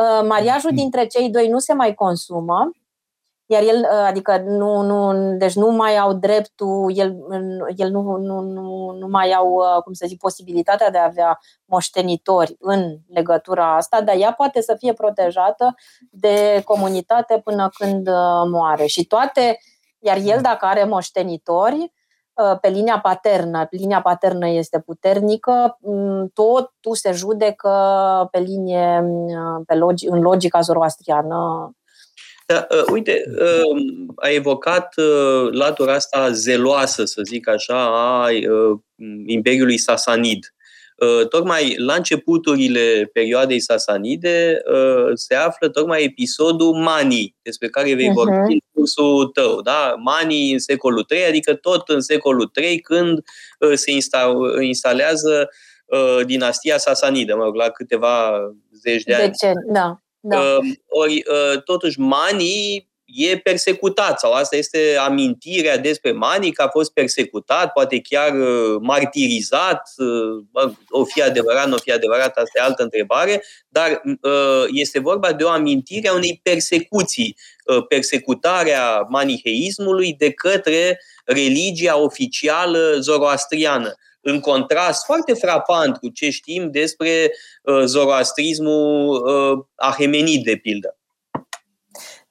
Speaker 3: Uh, mariajul mm. dintre cei doi nu se mai consumă, iar el, uh, adică nu, nu, deci nu mai au dreptul, el, el nu, nu, nu, nu mai au, uh, cum să zic, posibilitatea de a avea moștenitori în legătura asta, dar ea poate să fie protejată de comunitate până când uh, moare. Și toate iar el, dacă are moștenitori, uh, pe linia paternă, linia paternă este puternică, mm, totul se judecă pe linie, mm, pe logi, în logica zoroastriană.
Speaker 2: Da, uh, uite, uh, a evocat uh, latura asta zeloasă, să zic așa, a uh, Imperiului Sasanid. Uh, tocmai la începuturile perioadei sasanide uh, se află tocmai episodul Mani, despre care vei uh-huh. vorbi în cursul tău. Da? Mani în secolul III, adică tot în secolul III, când uh, se instalează dinastia sasanidă, mă rog, la câteva zeci de ani.
Speaker 3: De ce? Da. Da.
Speaker 2: Ori, totuși, Mani e persecutat sau asta este amintirea despre Mani că a fost persecutat, poate chiar uh, martirizat, uh, o fi adevărat, nu o fi adevărat, asta e altă întrebare, dar uh, este vorba de o amintire a unei persecuții, persecutarea maniheismului de către religia oficială zoroastriană în contrast foarte frapant cu ce știm despre zoroastrismul ahemenid, de pildă.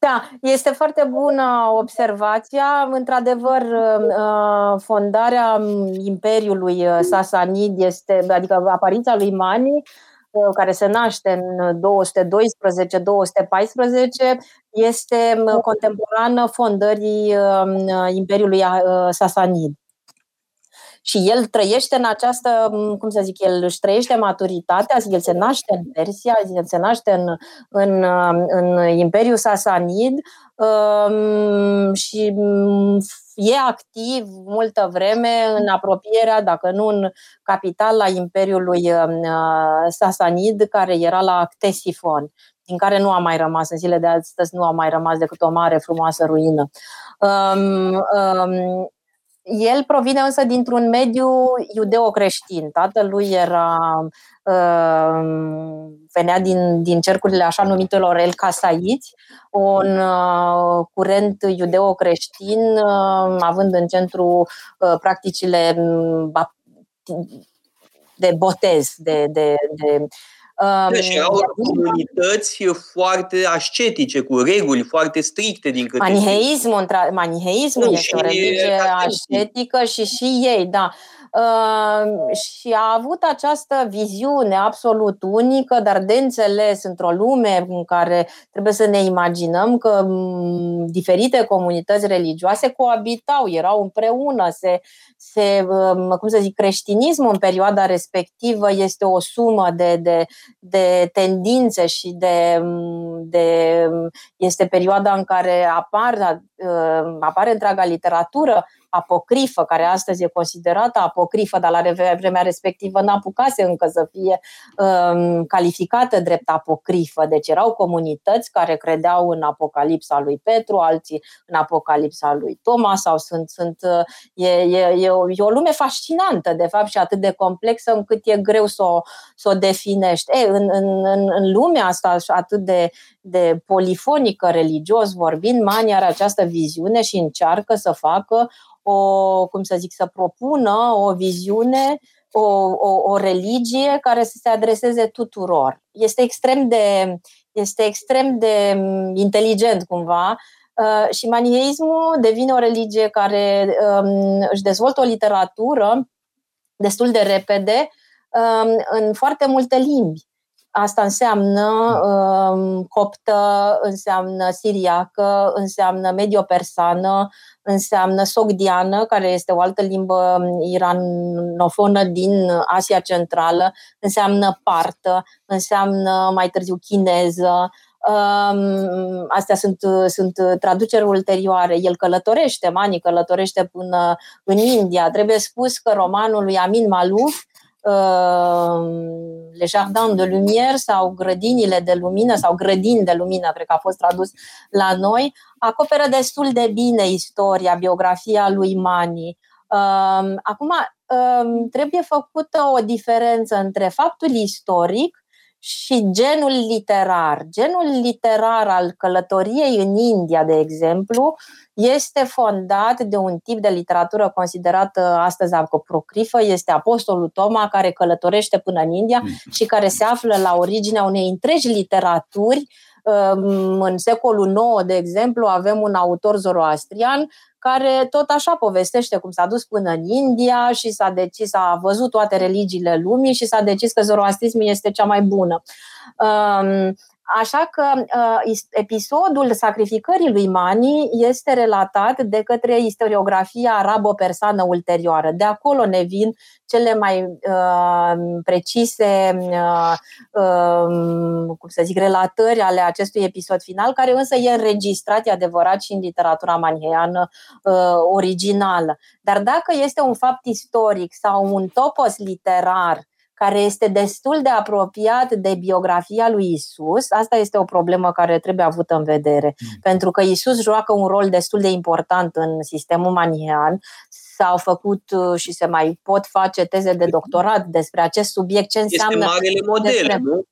Speaker 3: Da, este foarte bună observația. Într-adevăr, uh, fondarea Imperiului uh, Sasanid este, adică apariția lui Mani, uh, care se naște în 212-214, este contemporană fondării Imperiului Sasanid și el trăiește în această, cum să zic, el își trăiește maturitatea, el se naște în Persia, el se naște în, în, în Imperiul Sasanid um, și e activ multă vreme în apropierea, dacă nu în capitala Imperiului uh, Sasanid, care era la Ctesifon din care nu a mai rămas, în zile de astăzi nu a mai rămas decât o mare frumoasă ruină. Um, um, el provine însă dintr-un mediu iudeo-creștin. Tatălui era uh, venea din, din cercurile așa numitelor el casaiți, un uh, curent iudeo-creștin, uh, având în centru uh, practicile mm, de botez, de, de, de
Speaker 2: Um, și erau comunități foarte ascetice, cu reguli foarte stricte din câte
Speaker 3: Maniheismul, maniheismul este o religie ascetică și și ei, da. Uh, și a avut această viziune absolut unică, dar de înțeles într-o lume în care trebuie să ne imaginăm că m- diferite comunități religioase coabitau, erau împreună, se, se um, cum să zic, creștinismul în perioada respectivă este o sumă de, de, de tendințe și de, de este perioada în care apar, uh, apare întreaga literatură apocrifă, care astăzi e considerată apocrifă, dar la vremea respectivă n-apucase încă să fie um, calificată drept apocrifă. Deci erau comunități care credeau în apocalipsa lui Petru, alții în apocalipsa lui Toma sau sunt, sunt e, e, e, o, e o lume fascinantă, de fapt, și atât de complexă încât e greu să o, să o definești. E, în, în, în, în lumea asta atât de, de polifonică, religios vorbind, Mani are această viziune și încearcă să facă o, cum să zic, să propună o viziune, o, o, o religie care să se adreseze tuturor. Este extrem de, este extrem de inteligent cumva uh, și maniheismul devine o religie care um, își dezvoltă o literatură destul de repede um, în foarte multe limbi. Asta înseamnă um, coptă, înseamnă siriacă, înseamnă medio-persană, înseamnă sogdiană, care este o altă limbă um, iranofonă din Asia Centrală, înseamnă partă, înseamnă mai târziu chineză, Um, astea sunt, sunt traduceri ulterioare. El călătorește, Mani călătorește până în India. Trebuie spus că romanul lui Amin Malouf Uh, Le Jardins de Lumière sau Grădinile de Lumină sau Grădini de Lumină, cred că a fost tradus la noi, acoperă destul de bine istoria, biografia lui Mani. Uh, acum, uh, trebuie făcută o diferență între faptul istoric și genul literar. Genul literar al călătoriei în India, de exemplu, este fondat de un tip de literatură considerată astăzi apocrifă, este Apostolul Toma, care călătorește până în India mm. și care se află la originea unei întregi literaturi în secolul IX, de exemplu, avem un autor zoroastrian care tot așa povestește cum s-a dus până în India și s-a decis, a văzut toate religiile lumii și s-a decis că zoroastrismul este cea mai bună. Um, Așa că uh, episodul sacrificării lui Mani este relatat de către istoriografia arabo-persană ulterioară. De acolo ne vin cele mai uh, precise, uh, uh, cum să zic, relatări ale acestui episod final, care însă e înregistrat, e adevărat, și în literatura maniheană uh, originală. Dar dacă este un fapt istoric sau un topos literar care este destul de apropiat de biografia lui Isus. Asta este o problemă care trebuie avută în vedere, mm. pentru că Isus joacă un rol destul de important în sistemul manihean. S-au făcut uh, și se mai pot face teze de doctorat despre acest subiect, ce înseamnă.
Speaker 2: Este marele model, despre... nu?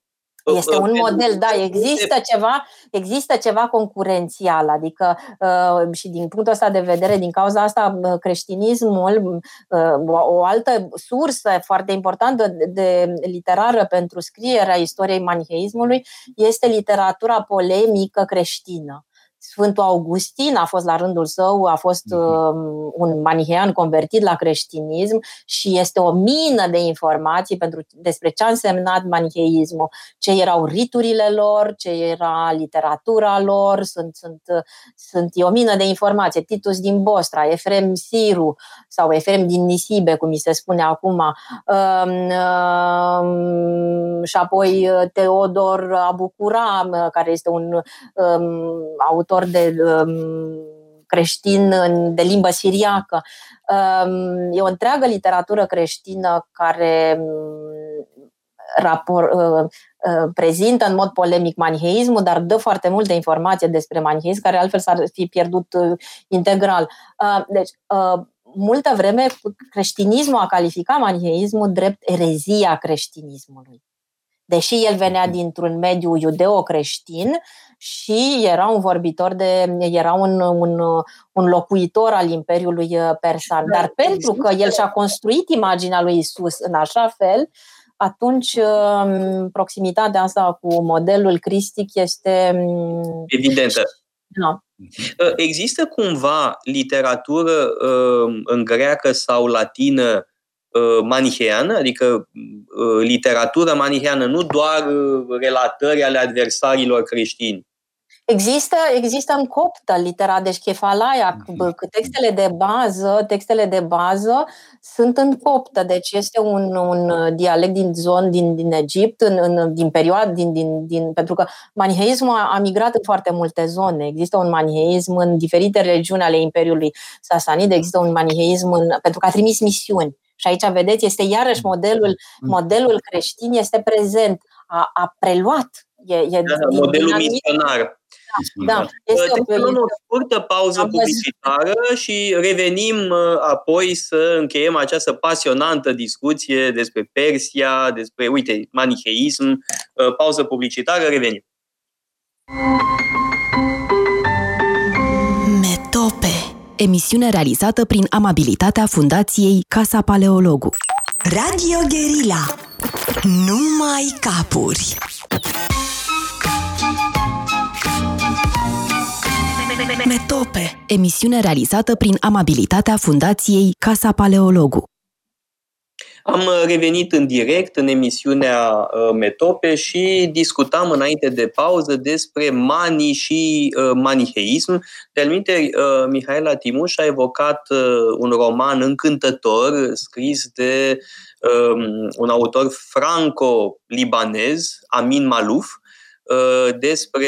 Speaker 3: Este un model, da, există ceva, există ceva concurențial, adică uh, și din punctul ăsta de vedere, din cauza asta, creștinismul, uh, o altă sursă foarte importantă de literară pentru scrierea istoriei maniheismului este literatura polemică creștină. Sfântul Augustin a fost la rândul său, a fost uh, un manihean convertit la creștinism și este o mină de informații pentru, despre ce a însemnat maniheismul, ce erau riturile lor, ce era literatura lor, sunt, sunt, sunt e o mină de informații. Titus din Bostra, Efrem Siru sau Efrem din Nisibe, cum mi se spune acum, uh, uh, și apoi Teodor Abucuram, care este un um, autor autor de um, creștin de limbă siriacă. Um, e o întreagă literatură creștină care um, rapor, uh, uh, prezintă în mod polemic maniheismul, dar dă foarte multe informații despre maniheism, care altfel s-ar fi pierdut uh, integral. Uh, deci, uh, multă vreme creștinismul a calificat maniheismul drept erezia creștinismului. Deși el venea dintr-un mediu iudeo-creștin, și era un vorbitor de, era un, un, un locuitor al Imperiului uh, Persan. Dar pentru că el și-a construit imaginea lui Isus în așa fel, atunci um, proximitatea asta cu modelul cristic este
Speaker 2: um, evidentă.
Speaker 3: Da.
Speaker 2: Uh, există cumva literatură um, în greacă sau latină uh, maniheană, adică literatură maniheană, nu doar relatări ale adversarilor creștini.
Speaker 3: Există, există în coptă litera, deci șchefalaia, mhm. textele de bază, textele de bază sunt în coptă, deci este un, un dialect din zon din, din Egipt, în, în, din perioadă, din, din, din, pentru că maniheismul a, a migrat în foarte multe zone. Există un maniheism în diferite regiuni ale Imperiului Sasanid, există un maniheism în, pentru că a trimis misiuni. Și aici, vedeți, este iarăși modelul, mhm. modelul creștin este prezent, a, a preluat. E, e
Speaker 2: da, din, modelul din misionar.
Speaker 3: Da, da. Este
Speaker 2: o, o scurtă pauză publicitară și revenim uh, apoi să încheiem această pasionantă discuție despre Persia, despre, uite, manicheism. Uh, pauză publicitară, revenim.
Speaker 1: Metope Emisiune realizată prin amabilitatea Fundației Casa Paleologu. Radio Guerilla. Numai capuri. Metope, emisiune realizată prin amabilitatea Fundației Casa Paleologu.
Speaker 2: Am uh, revenit în direct în emisiunea uh, Metope și discutam înainte de pauză despre mani și uh, maniheism. De alminte, Mihaela Timuș a evocat un roman încântător scris de um, un autor franco-libanez, Amin Malouf, Uh, despre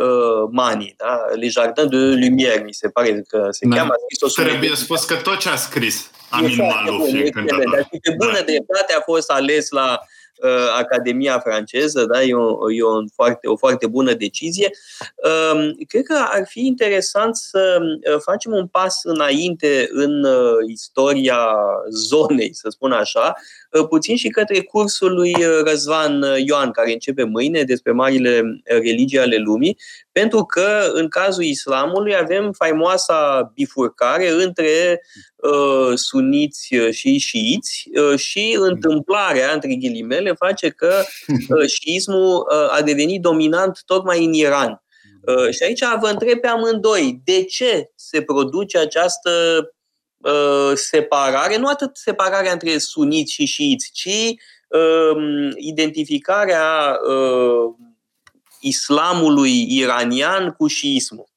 Speaker 2: uh, Mani, da? Le Jardin de Lumière, mi se pare că se da. cheamă.
Speaker 4: A scris Trebuie spus că tot ce a scris Amin Maluf e
Speaker 2: Dar și pe bună dreptate a fost ales la uh, Academia franceză, da? e, o, e o, foarte, o foarte bună decizie. Uh, cred că ar fi interesant să uh, facem un pas înainte în uh, istoria zonei, să spun așa, Uh, puțin și către cursul lui uh, Răzvan uh, Ioan, care începe mâine despre marile religii ale lumii, pentru că în cazul islamului avem faimoasa bifurcare între uh, suniți și șiiți uh, și întâmplarea, între ghilimele, face că uh, șiismul uh, a devenit dominant tocmai în Iran. Uh, și aici vă întreb pe amândoi, de ce se produce această Uh, separare, nu atât separarea între suniți și șiiți, ci uh, identificarea uh, islamului iranian cu șiismul.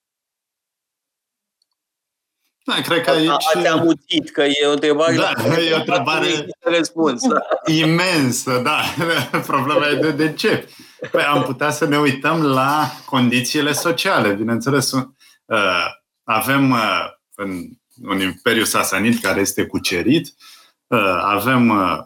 Speaker 4: Da, cred că aici...
Speaker 2: Ați amuțit, că e o întrebare...
Speaker 4: Da, e o întrebare...
Speaker 2: Răspuns, da.
Speaker 4: Imensă, da. Problema e de, de ce. Păi am putea să ne uităm la condițiile sociale. Bineînțeles, uh, avem uh, în un imperiu sasanit care este cucerit. Uh, avem uh,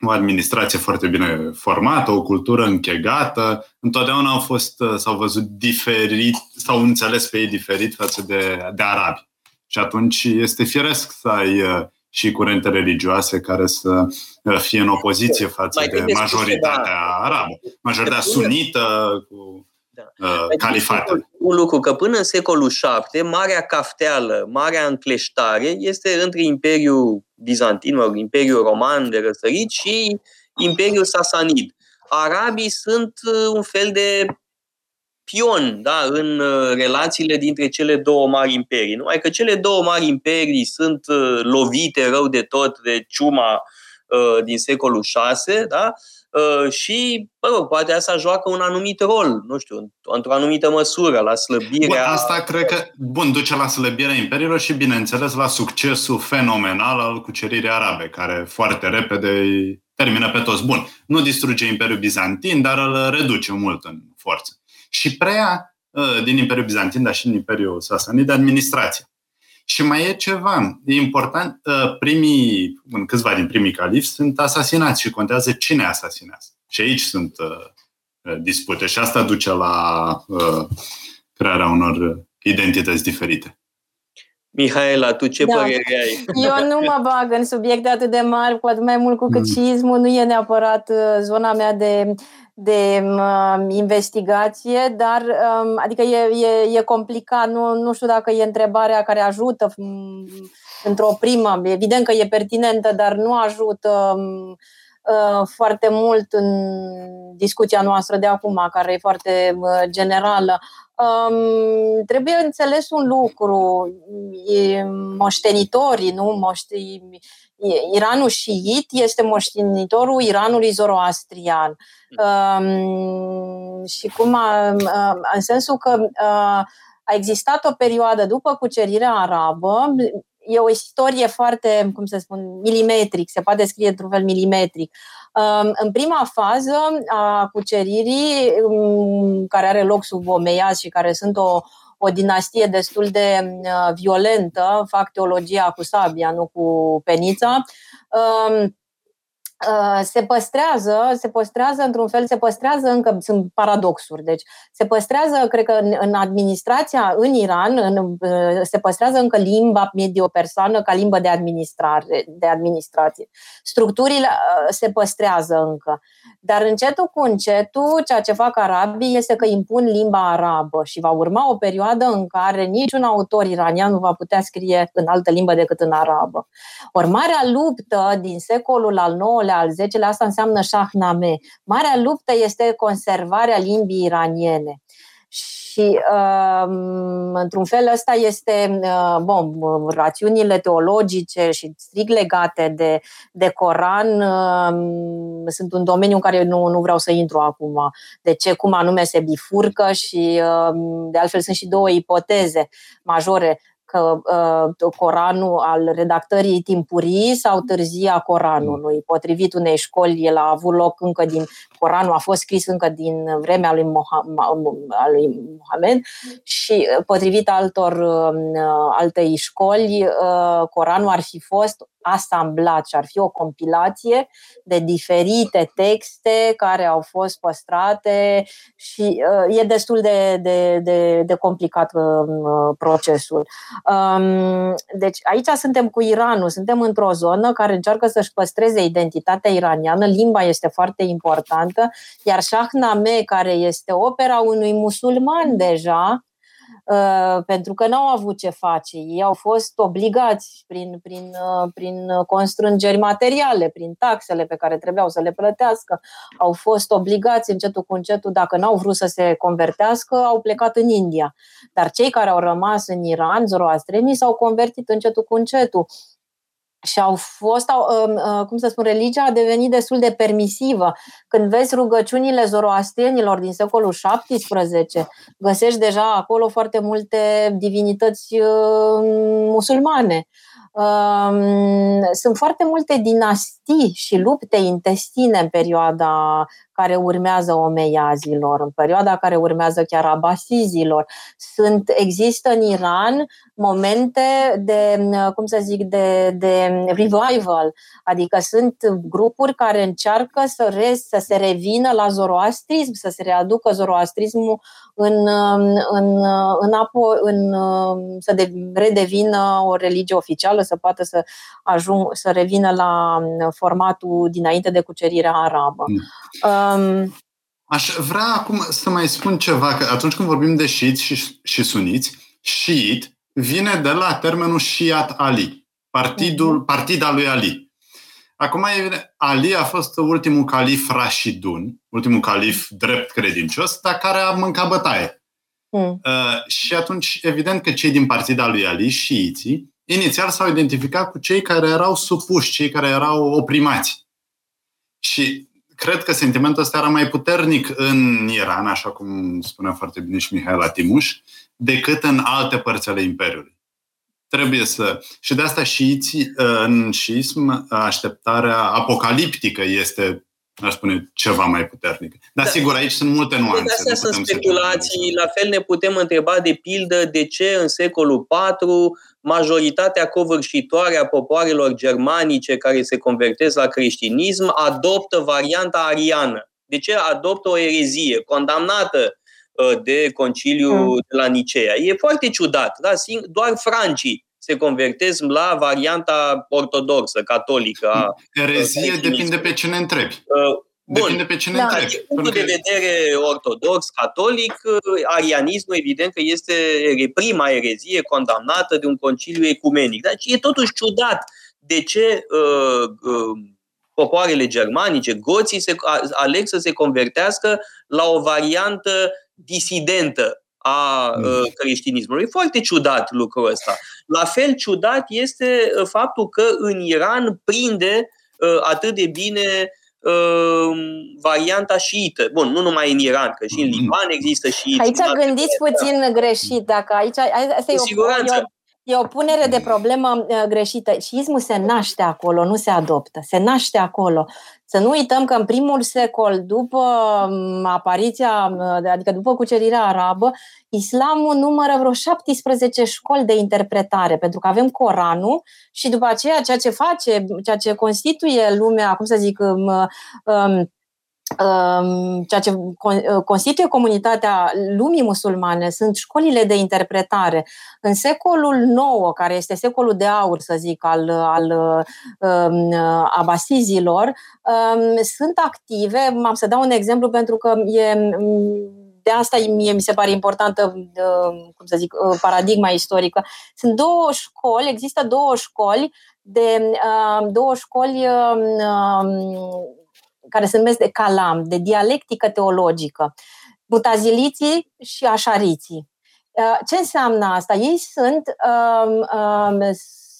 Speaker 4: o administrație foarte bine formată, o cultură închegată, întotdeauna au fost, s-au văzut diferit, s-au înțeles pe ei diferit față de, de arabi. Și atunci este firesc să ai uh, și curente religioase care să uh, fie în opoziție față de majoritatea arabă. Majoritatea sunită cu da. uh, califatele.
Speaker 2: Un lucru, că până în secolul VII, marea cafteală, marea încleștare este între Imperiul Bizantin, mă rog, Imperiul Roman de răsărit și Imperiul Sasanid. Arabii sunt uh, un fel de pion da, în uh, relațiile dintre cele două mari imperii. Numai că cele două mari imperii sunt uh, lovite rău de tot de ciuma uh, din secolul VI, da? Uh, și, mă rog, poate asta joacă un anumit rol, nu știu, într-o anumită măsură, la slăbirea... Bun,
Speaker 4: asta cred că, bun, duce la slăbirea imperiilor și, bineînțeles, la succesul fenomenal al cuceririi arabe, care foarte repede termină pe toți. Bun, nu distruge Imperiul Bizantin, dar îl reduce mult în forță și preia uh, din Imperiul Bizantin, dar și din Imperiul Sasanid, administrația. Și mai e ceva. E important, uh, primii, în câțiva din primii califi sunt asasinați și contează cine asasinează. Și aici sunt uh, dispute și asta duce la crearea unor identități diferite.
Speaker 2: Mihaela, tu ce da. părere ai?
Speaker 3: Eu nu mă bag în subiecte atât de mari, cu atât mai mult cu cât mm. nu e neapărat zona mea de de uh, investigație, dar um, adică e, e, e complicat, nu, nu știu dacă e întrebarea care ajută um, într-o primă, evident că e pertinentă, dar nu ajută um, uh, foarte mult în discuția noastră de acum, care e foarte uh, generală. Um, trebuie înțeles un lucru, e moștenitorii, nu? Moști, Iranul șiit este moștenitorul Iranului zoroastrian. Um, și cum a, în sensul că uh, a existat o perioadă după cucerirea arabă, e o istorie foarte, cum să spun, milimetric, se poate scrie într-un fel milimetric. Um, în prima fază a cuceririi, um, care are loc sub Omeiaz și care sunt o, o dinastie destul de uh, violentă, fac teologia cu sabia, nu cu penița, um, Uh, se păstrează, se păstrează într-un fel, se păstrează încă, sunt paradoxuri, deci se păstrează, cred că în, în administrația în Iran, în, uh, se păstrează încă limba medio-persană ca limbă de administrare, de administrație. Structurile uh, se păstrează încă. Dar încetul cu încetul, ceea ce fac arabii este că impun limba arabă și va urma o perioadă în care niciun autor iranian nu va putea scrie în altă limbă decât în arabă. Ori marea luptă din secolul al IX-lea, al X-lea, asta înseamnă Shahnameh. Marea luptă este conservarea limbii iraniene. Și uh, într-un fel ăsta este, uh, bun, rațiunile teologice și strict legate de, de Coran uh, sunt un domeniu în care nu, nu vreau să intru acum. De ce, cum anume se bifurcă și uh, de altfel sunt și două ipoteze majore că uh, Coranul al redactării timpurii sau târzia Coranului. Potrivit unei școli, el a avut loc încă din Coranul, a fost scris încă din vremea lui, Mohamed și uh, potrivit altor uh, altei școli, uh, Coranul ar fi fost asamblat și ar fi o compilație de diferite texte care au fost păstrate și uh, e destul de, de, de, de complicat uh, procesul. Um, deci aici suntem cu Iranul, suntem într-o zonă care încearcă să-și păstreze identitatea iraniană, limba este foarte importantă, iar Shahnameh, care este opera unui musulman deja, Uh, pentru că n-au avut ce face. Ei au fost obligați prin, prin, uh, prin constrângeri materiale, prin taxele pe care trebuiau să le plătească, au fost obligați încetul cu încetul, dacă n-au vrut să se convertească, au plecat în India. Dar cei care au rămas în Iran, zoroastrenii, s-au convertit încetul cu încetul și au fost, au, um, uh, cum să spun, religia a devenit destul de permisivă. Când vezi rugăciunile zoroastrienilor din secolul XVII, găsești deja acolo foarte multe divinități uh, musulmane. Um, sunt foarte multe dinastii și lupte intestine în perioada care urmează omeiazilor, în perioada care urmează chiar abasizilor. Sunt, există în Iran momente de, cum să zic, de, de revival, adică sunt grupuri care încearcă să, re, să se revină la zoroastrism, să se readucă zoroastrismul în, în, în, apo, în, să de, redevină o religie oficială, să poată să, ajung, să revină la formatul dinainte de cucerirea arabă. Mm. Um,
Speaker 4: Aș vrea acum să mai spun ceva, că atunci când vorbim de șiiți și, și suniți, șiit vine de la termenul Shiat Ali, partidul, mhm. partida lui Ali. Acum, evident, Ali a fost ultimul calif Rashidun, ultimul calif drept credincios, dar care a mâncat bătaie. Mm. Uh, și atunci, evident că cei din partida lui Ali, șiiții, inițial s-au identificat cu cei care erau supuși, cei care erau oprimați. Și cred că sentimentul ăsta era mai puternic în Iran, așa cum spunea foarte bine și Mihail Atimuș, decât în alte părți ale Imperiului. Trebuie să... Și de asta șiiți, în șiism, așteptarea apocaliptică este aș spune, ceva mai puternic. Dar da. sigur, aici sunt multe nuanțe. De
Speaker 2: astea sunt speculații. La fel ne putem întreba, de pildă, de ce în secolul IV majoritatea covârșitoare a popoarelor germanice care se convertesc la creștinism adoptă varianta ariană. De ce adoptă o erezie condamnată uh, de conciliul mm. de la Nicea? E foarte ciudat. Da? Doar francii se convertesc la varianta ortodoxă, catolică.
Speaker 4: Erezie depinde pe cine întrebi. Uh, Bun. Depinde pe cine da. întrebi.
Speaker 2: Din punctul de vedere ortodox, catolic, arianismul evident că este prima erezie condamnată de un conciliu ecumenic. Deci e totuși ciudat de ce uh, uh, popoarele germanice, goții, se, aleg să se convertească la o variantă disidentă a mm. uh, creștinismului. E foarte ciudat lucrul ăsta. La fel ciudat este uh, faptul că în Iran prinde uh, atât de bine uh, varianta șiită. Bun, nu numai în Iran, că și în mm. Liban există șiiți.
Speaker 3: Aici gândiți puțin greșit. Dacă aici, asta e o,
Speaker 2: siguranță.
Speaker 3: E o, E o punere de problemă uh, greșită. Șiismul se naște acolo, nu se adoptă. Se naște acolo. Să nu uităm că în primul secol, după um, apariția, uh, adică după cucerirea arabă, islamul numără vreo 17 școli de interpretare, pentru că avem Coranul și după aceea ceea ce face, ceea ce constituie lumea, cum să zic, um, um, ceea ce constituie comunitatea lumii musulmane sunt școlile de interpretare. În secolul IX, care este secolul de aur, să zic, al, al um, abasizilor, um, sunt active. Am să dau un exemplu pentru că e de asta mie mi se pare importantă, cum să zic, paradigma istorică. Sunt două școli, există două școli de două școli care se numesc de calam, de dialectică teologică, mutaziliții și așariții. Uh, ce înseamnă asta? Ei sunt um, um,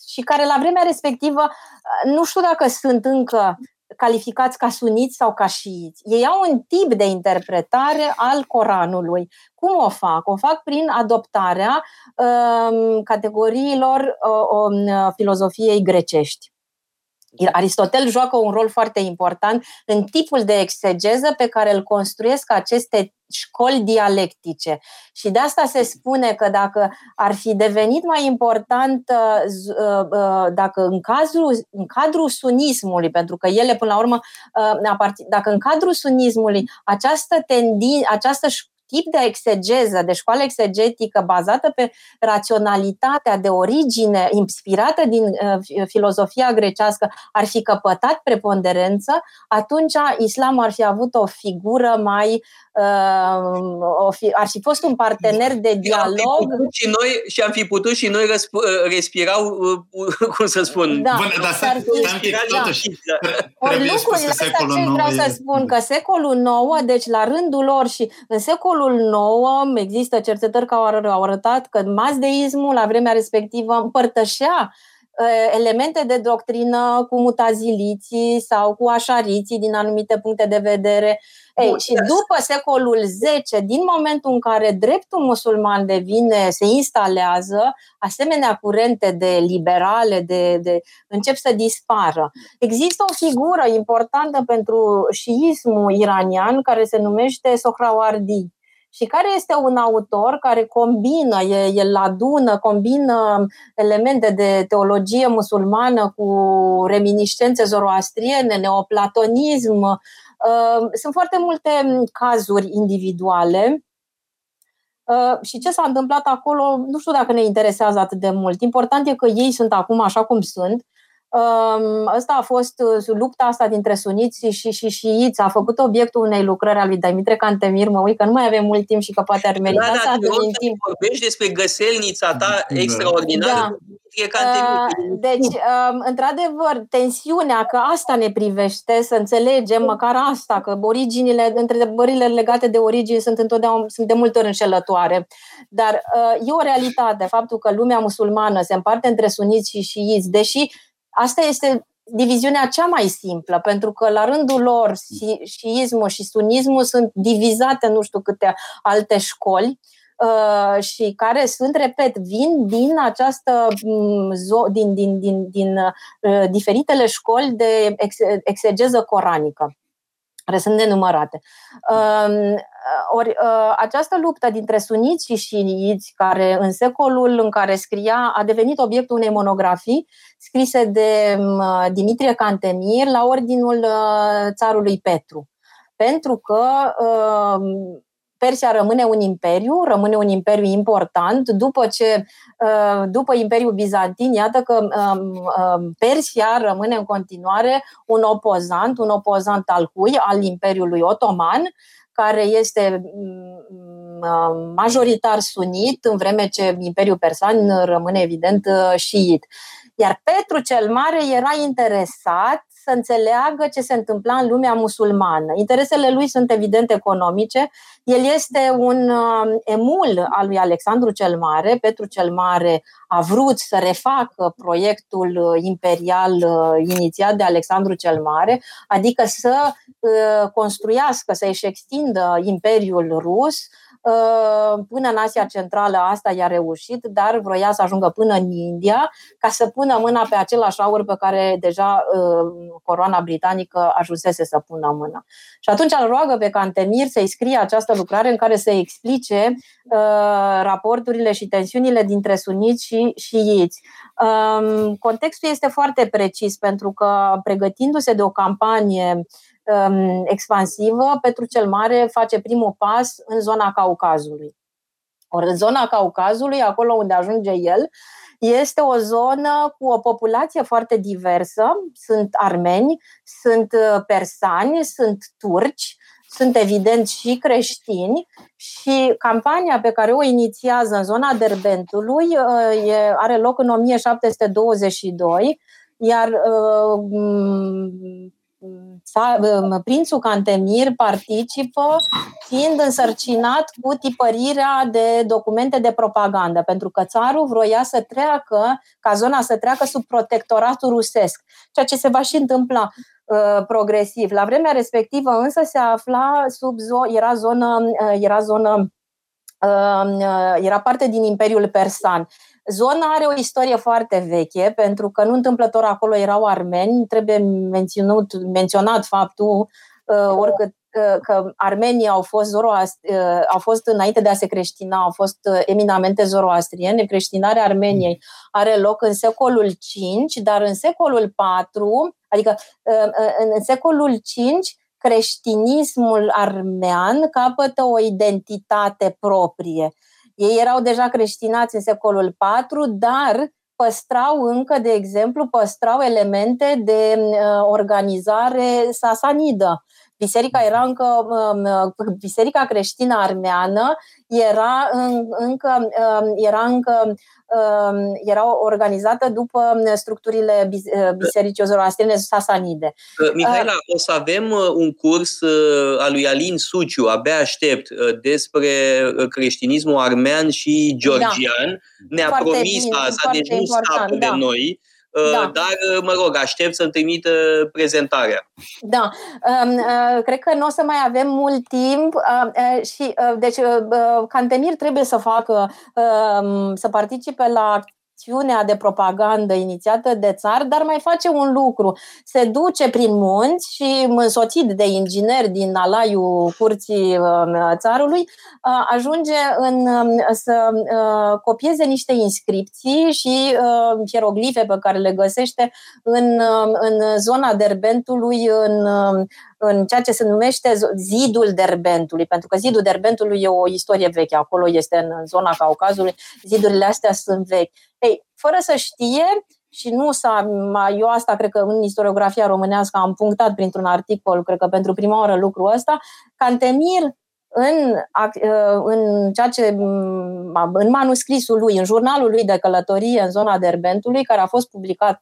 Speaker 3: și care la vremea respectivă, uh, nu știu dacă sunt încă calificați ca suniți sau ca șiiți. Ei au un tip de interpretare al Coranului. Cum o fac? O fac prin adoptarea um, categoriilor uh, um, filozofiei grecești. Aristotel joacă un rol foarte important în tipul de exegeză pe care îl construiesc aceste școli dialectice. Și de asta se spune că dacă ar fi devenit mai important uh, uh, dacă în, cazul, în cadrul sunismului, pentru că ele până la urmă, uh, dacă în cadrul sunismului această, tendin, această tip de exegeză, de școală exegetică bazată pe raționalitatea de origine inspirată din uh, filozofia grecească ar fi căpătat preponderență, atunci islamul ar fi avut o figură mai uh, o fi, ar fi fost un partener de dialog.
Speaker 2: Și, noi, și am fi putut și noi răsp- uh, respira, uh, cum să spun.
Speaker 4: Da, Bun, dar să, fi, totuși, da.
Speaker 3: Ori lucrurile astea ce vreau să spun, că secolul IX, deci la rândul lor și în secolul IX există cercetări care au arătat că mazdeismul la vremea respectivă împărtășea elemente de doctrină cu mutaziliții sau cu așariții din anumite puncte de vedere. Ei, și după secolul X, din momentul în care dreptul musulman devine, se instalează, asemenea curente de liberale de, de, încep să dispară. Există o figură importantă pentru șiismul iranian care se numește Sohrawardi și care este un autor care combină, el adună, combină elemente de teologie musulmană cu reminiscențe zoroastriene, neoplatonism. Uh, sunt foarte multe cazuri individuale uh, și ce s-a întâmplat acolo, nu știu dacă ne interesează atât de mult. Important e că ei sunt acum așa cum sunt Asta a fost uh, lupta asta dintre suniți și, și șiiți. A făcut obiectul unei lucrări a lui Dimitrie Cantemir. Mă uit că nu mai avem mult timp și că poate ar merita da,
Speaker 2: să
Speaker 3: adăugim
Speaker 2: timp. vorbești despre găselnița ta da. extraordinară. Da.
Speaker 3: Uh, deci, um, într-adevăr, tensiunea, că asta ne privește, să înțelegem măcar asta, că originile, întrebările legate de origini sunt întotdeauna, sunt de multe ori înșelătoare. Dar uh, e o realitate, faptul că lumea musulmană se împarte între suniți și șiiți, deși Asta este diviziunea cea mai simplă, pentru că la rândul lor șiismul și sunismul sunt divizate nu știu câte alte școli uh, și care sunt, repet, vin din această mm, din, din, din, din uh, diferitele școli de exegeză coranică care sunt nenumărate. Um, ori uh, această luptă dintre suniți și șiiți, care în secolul în care scria, a devenit obiectul unei monografii scrise de um, Dimitrie Cantemir la ordinul uh, țarului Petru. Pentru că um, Persia rămâne un imperiu, rămâne un imperiu important. După ce, uh, după Imperiul Bizantin, iată că um, um, Persia rămâne în continuare un opozant, un opozant al cui? Al Imperiului Otoman, care este mm, mm, majoritar sunit, în vreme ce Imperiul Persan rămâne evident uh, șiit. Iar Petru cel Mare era interesat să înțeleagă ce se întâmpla în lumea musulmană. Interesele lui sunt evident economice. El este un uh, emul al lui Alexandru cel Mare. Petru cel Mare a vrut să refacă proiectul uh, imperial uh, inițiat de Alexandru cel Mare, adică să construiască, să-și extindă imperiul rus, Uh, până în Asia Centrală asta i-a reușit, dar vroia să ajungă până în India ca să pună mâna pe același aur pe care deja uh, coroana britanică ajunsese să pună mâna. Și atunci îl roagă pe Cantemir să-i scrie această lucrare în care să explice uh, raporturile și tensiunile dintre suniți și șiiți. Um, contextul este foarte precis pentru că pregătindu-se de o campanie uh, um, expansivă, Petru cel Mare face primul pas în zona Caucazului. Ori în zona Caucazului, acolo unde ajunge el, este o zonă cu o populație foarte diversă. Sunt armeni, sunt uh, persani, sunt turci, sunt evident și creștini și campania pe care o inițiază în zona Derbentului uh, are loc în 1722, iar uh, prințul Cantemir participă fiind însărcinat cu tipărirea de documente de propagandă, pentru că țarul vroia să treacă, ca zona să treacă sub protectoratul rusesc, ceea ce se va și întâmpla uh, progresiv. La vremea respectivă însă se afla sub zo- era zonă, uh, era zonă uh, era parte din Imperiul Persan. Zona are o istorie foarte veche, pentru că nu întâmplător acolo erau armeni. Trebuie menționat, menționat faptul uh, oricât uh, că armenii au fost, zoroast- uh, au fost înainte de a se creștina, au fost eminamente zoroastrieni. Creștinarea Armeniei are loc în secolul V, dar în secolul IV, adică în secolul V, creștinismul armean capătă o identitate proprie. Ei erau deja creștinați în secolul IV, dar păstrau încă, de exemplu, păstrau elemente de uh, organizare sasanidă. Biserica era încă, um, uh, biserica creștină armeană era încă, um, era încă um, era organizată după structurile uh, bisericii zoroastriene sasanide.
Speaker 2: Mihaela, o să avem un curs al lui Alin Suciu, abia aștept, despre creștinismul armean și georgian. Da. Ne-a foarte promis bine, asta, deci nu scapă da. de noi da. dar, mă rog, aștept să-mi trimită prezentarea.
Speaker 3: Da, um, cred că nu o să mai avem mult timp și, deci, Cantemir trebuie să facă, um, să participe la acțiunea de propagandă inițiată de țar, dar mai face un lucru. Se duce prin munți și, însoțit de ingineri din alaiul curții um, țarului, uh, ajunge în, um, să uh, copieze niște inscripții și uh, hieroglife pe care le găsește în, um, în zona Derbentului, în, în ceea ce se numește zidul Derbentului, pentru că zidul Derbentului e o istorie veche, acolo este în zona Caucazului, zidurile astea sunt vechi. Ei, fără să știe, și nu s-a, eu asta cred că în istoriografia românească am punctat printr-un articol, cred că pentru prima oară lucrul ăsta, Cantemir în, în ceea ce în manuscrisul lui, în jurnalul lui de călătorie în zona Derbentului, care a fost publicat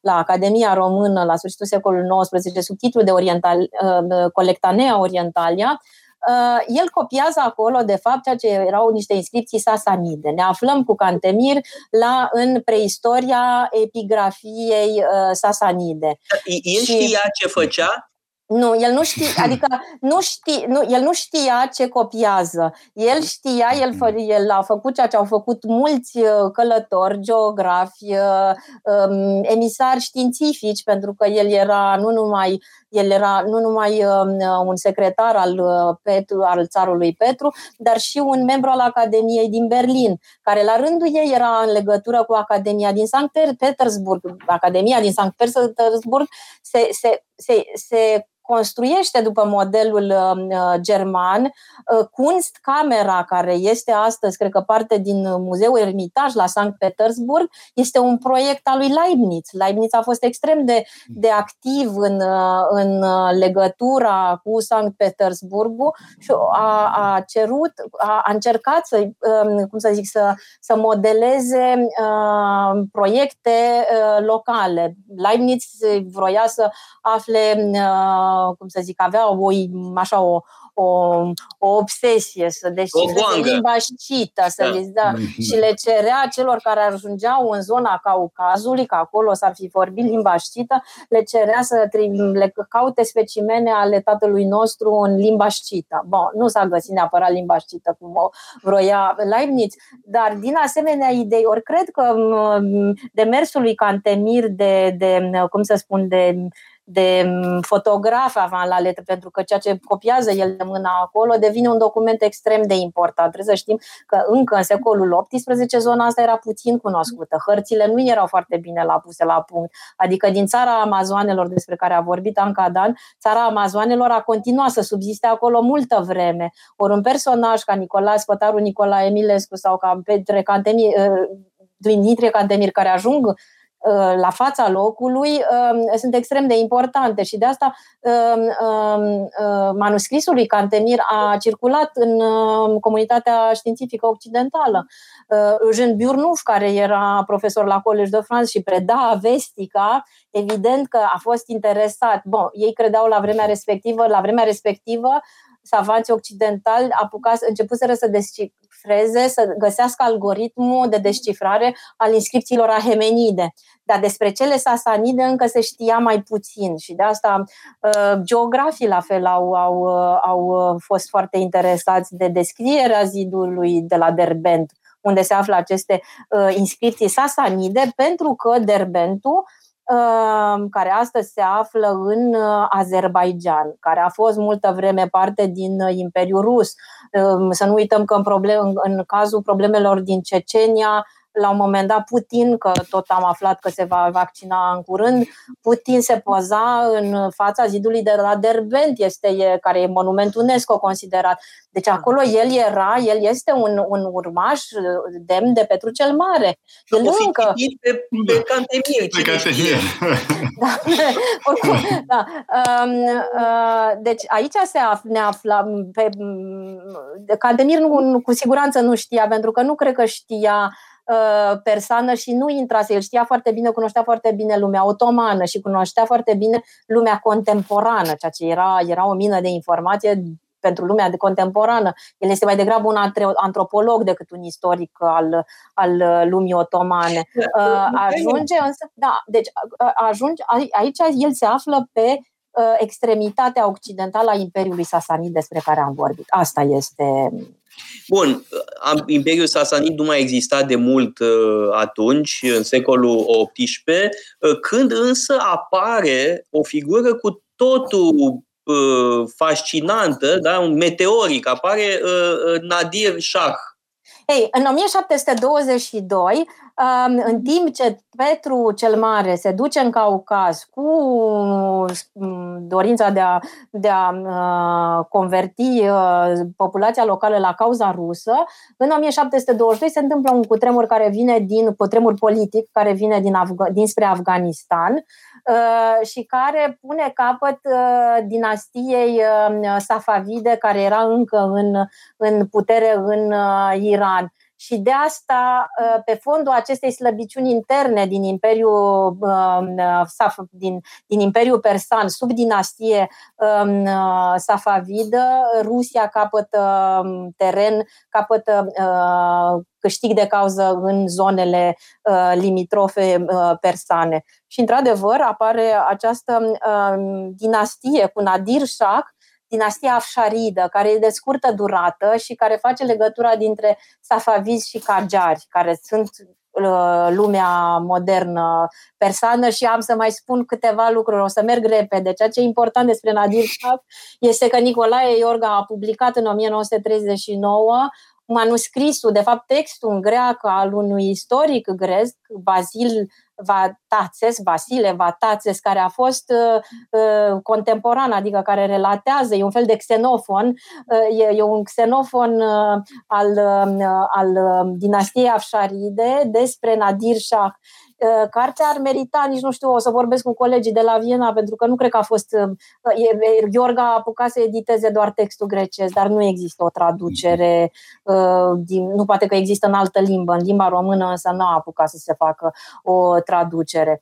Speaker 3: la Academia Română la sfârșitul secolului XIX sub titlul de Oriental, uh, Colectanea Orientalia, Uh, el copiază acolo, de fapt, ceea ce erau niște inscripții sasanide. Ne aflăm cu Cantemir la, în preistoria epigrafiei uh, sasanide.
Speaker 2: El știa ce făcea?
Speaker 3: Nu, el nu știa, adică nu știa, nu, el nu știa ce copiază. El știa, el, fă, el a făcut ceea ce au făcut mulți uh, călători, geografi, uh, um, emisari științifici, pentru că el era nu numai, el era nu numai um, un secretar al, uh, Petru, al țarului Petru, dar și un membru al Academiei din Berlin, care la rândul ei era în legătură cu Academia din Sankt Petersburg. Academia din Sankt Petersburg se, se, se, se construiește după modelul um, uh, german. Uh, Kunstkamera, care este astăzi, cred că parte din Muzeul Ermitaj la Sankt Petersburg, este un proiect al lui Leibniz. Leibniz a fost extrem de, de activ în, uh, în legătura cu Sankt Petersburgul și a, a cerut, a, a încercat să, um, cum să zic, să, să modeleze uh, proiecte uh, locale. Leibniz vroia să afle uh, cum să zic, avea o, așa o, o, o obsesie să descifreze limba scită să da. Le, da, mm-hmm. și le cerea celor care ajungeau în zona Caucazului, că acolo s-ar fi vorbit limba scită, le cerea să le caute specimene ale tatălui nostru în limba scită. Bun, nu s-a găsit neapărat limba scită cum o vroia Leibniz, dar din asemenea idei, ori cred că demersul lui Cantemir de, de cum să spun, de de mm, fotograf avant la letră, pentru că ceea ce copiază el de mâna acolo devine un document extrem de important. Trebuie să știm că încă în secolul XVIII zona asta era puțin cunoscută. Hărțile nu erau foarte bine la puse la punct. Adică din țara Amazoanelor despre care a vorbit Anca Dan, țara Amazoanelor a continuat să subziste acolo multă vreme. Ori un personaj ca Nicolae Spătaru Nicolae Emilescu sau ca Petre Cantemir, uh, Dumitrie Cantemir, care ajung Uh, la fața locului um, sunt extrem de importante și de asta um, um, uh, manuscrisul lui Cantemir a circulat în comunitatea științifică occidentală. Uh, Eugene Burnuf, care era profesor la College de France și preda Vestica, evident că a fost interesat. Bun, ei credeau la vremea respectivă, la vremea respectivă savanții occidentali apucați, începuseră să descifreze, să găsească algoritmul de descifrare al inscripțiilor ahemenide. Dar despre cele sasanide încă se știa mai puțin și de asta uh, geografii la fel au, au, uh, au fost foarte interesați de descrierea zidului de la Derbent, unde se află aceste uh, inscripții sasanide, pentru că Derbentul Ehm, care astăzi se află în uh, Azerbaijan, care a fost multă vreme parte din uh, Imperiul Rus. Ehm, să nu uităm că în, problem, în cazul problemelor din Cecenia, la un moment dat Putin, că tot am aflat că se va vaccina în curând, Putin se poza în fața zidului de la Derbent, este, care e monument UNESCO considerat. Deci acolo el era, el este un, un urmaș demn de Petru cel Mare. El
Speaker 2: o încă... pe, pe Cantemir. Pe Cantemir.
Speaker 3: da, oricum, da. Um, uh, deci aici se af, ne aflam pe Cantemir nu, cu siguranță nu știa, pentru că nu cred că știa Uh, persană și nu intrase. El știa foarte bine, cunoștea foarte bine lumea otomană și cunoștea foarte bine lumea contemporană, ceea ce era, era o mină de informație pentru lumea de contemporană. El este mai degrabă un antropolog decât un istoric al, al lumii otomane. Da, ajunge însă, da, deci ajunge, aici el se află pe extremitatea occidentală a Imperiului Sasanid despre care am vorbit. Asta este
Speaker 2: Bun, Imperiul Sasanid nu mai exista de mult uh, atunci, în secolul XVIII, uh, când însă apare o figură cu totul uh, fascinantă, da, un meteoric, apare Nadir Shah.
Speaker 3: Ei, în 1722 în timp ce Petru cel Mare se duce în Caucaz cu mm, dorința de a, de a uh, converti uh, populația locală la cauza rusă, în 1722 se întâmplă un cutremur care vine din cutremur politic, care vine din Afga- dinspre Afganistan uh, și care pune capăt dinastiei Safavide, care era încă în, în putere în Iran și de asta, ă, pe fondul acestei slăbiciuni interne din Imperiul, ă, din, din Imperiul Persan, sub dinastie ă, Safavidă, Rusia capătă teren, capătă câștig de cauză în zonele limitrofe persane. Și, într-adevăr, apare această dinastie cu Nadir Shah, dinastia Afșaridă, care e de scurtă durată și care face legătura dintre safavizi și cagari, care sunt uh, lumea modernă persană și am să mai spun câteva lucruri, o să merg repede. Ceea ce e important despre Nadir Shah este că Nicolae Iorga a publicat în 1939 manuscrisul, de fapt textul în greacă al unui istoric grec, Basil Vatațes, Vasile Vatațes, care a fost uh, uh, contemporan, adică care relatează, e un fel de xenofon, uh, e, e un xenofon uh, al, uh, al uh, dinastiei Afșaride despre Nadir Shah. Uh, cartea ar merita, nici nu știu, o să vorbesc cu colegii de la Viena, pentru că nu cred că a fost. Uh, Gheorgha a apucat să editeze doar textul grecesc, dar nu există o traducere, uh, nu poate că există în altă limbă. În limba română însă nu a apucat să se facă o traducere.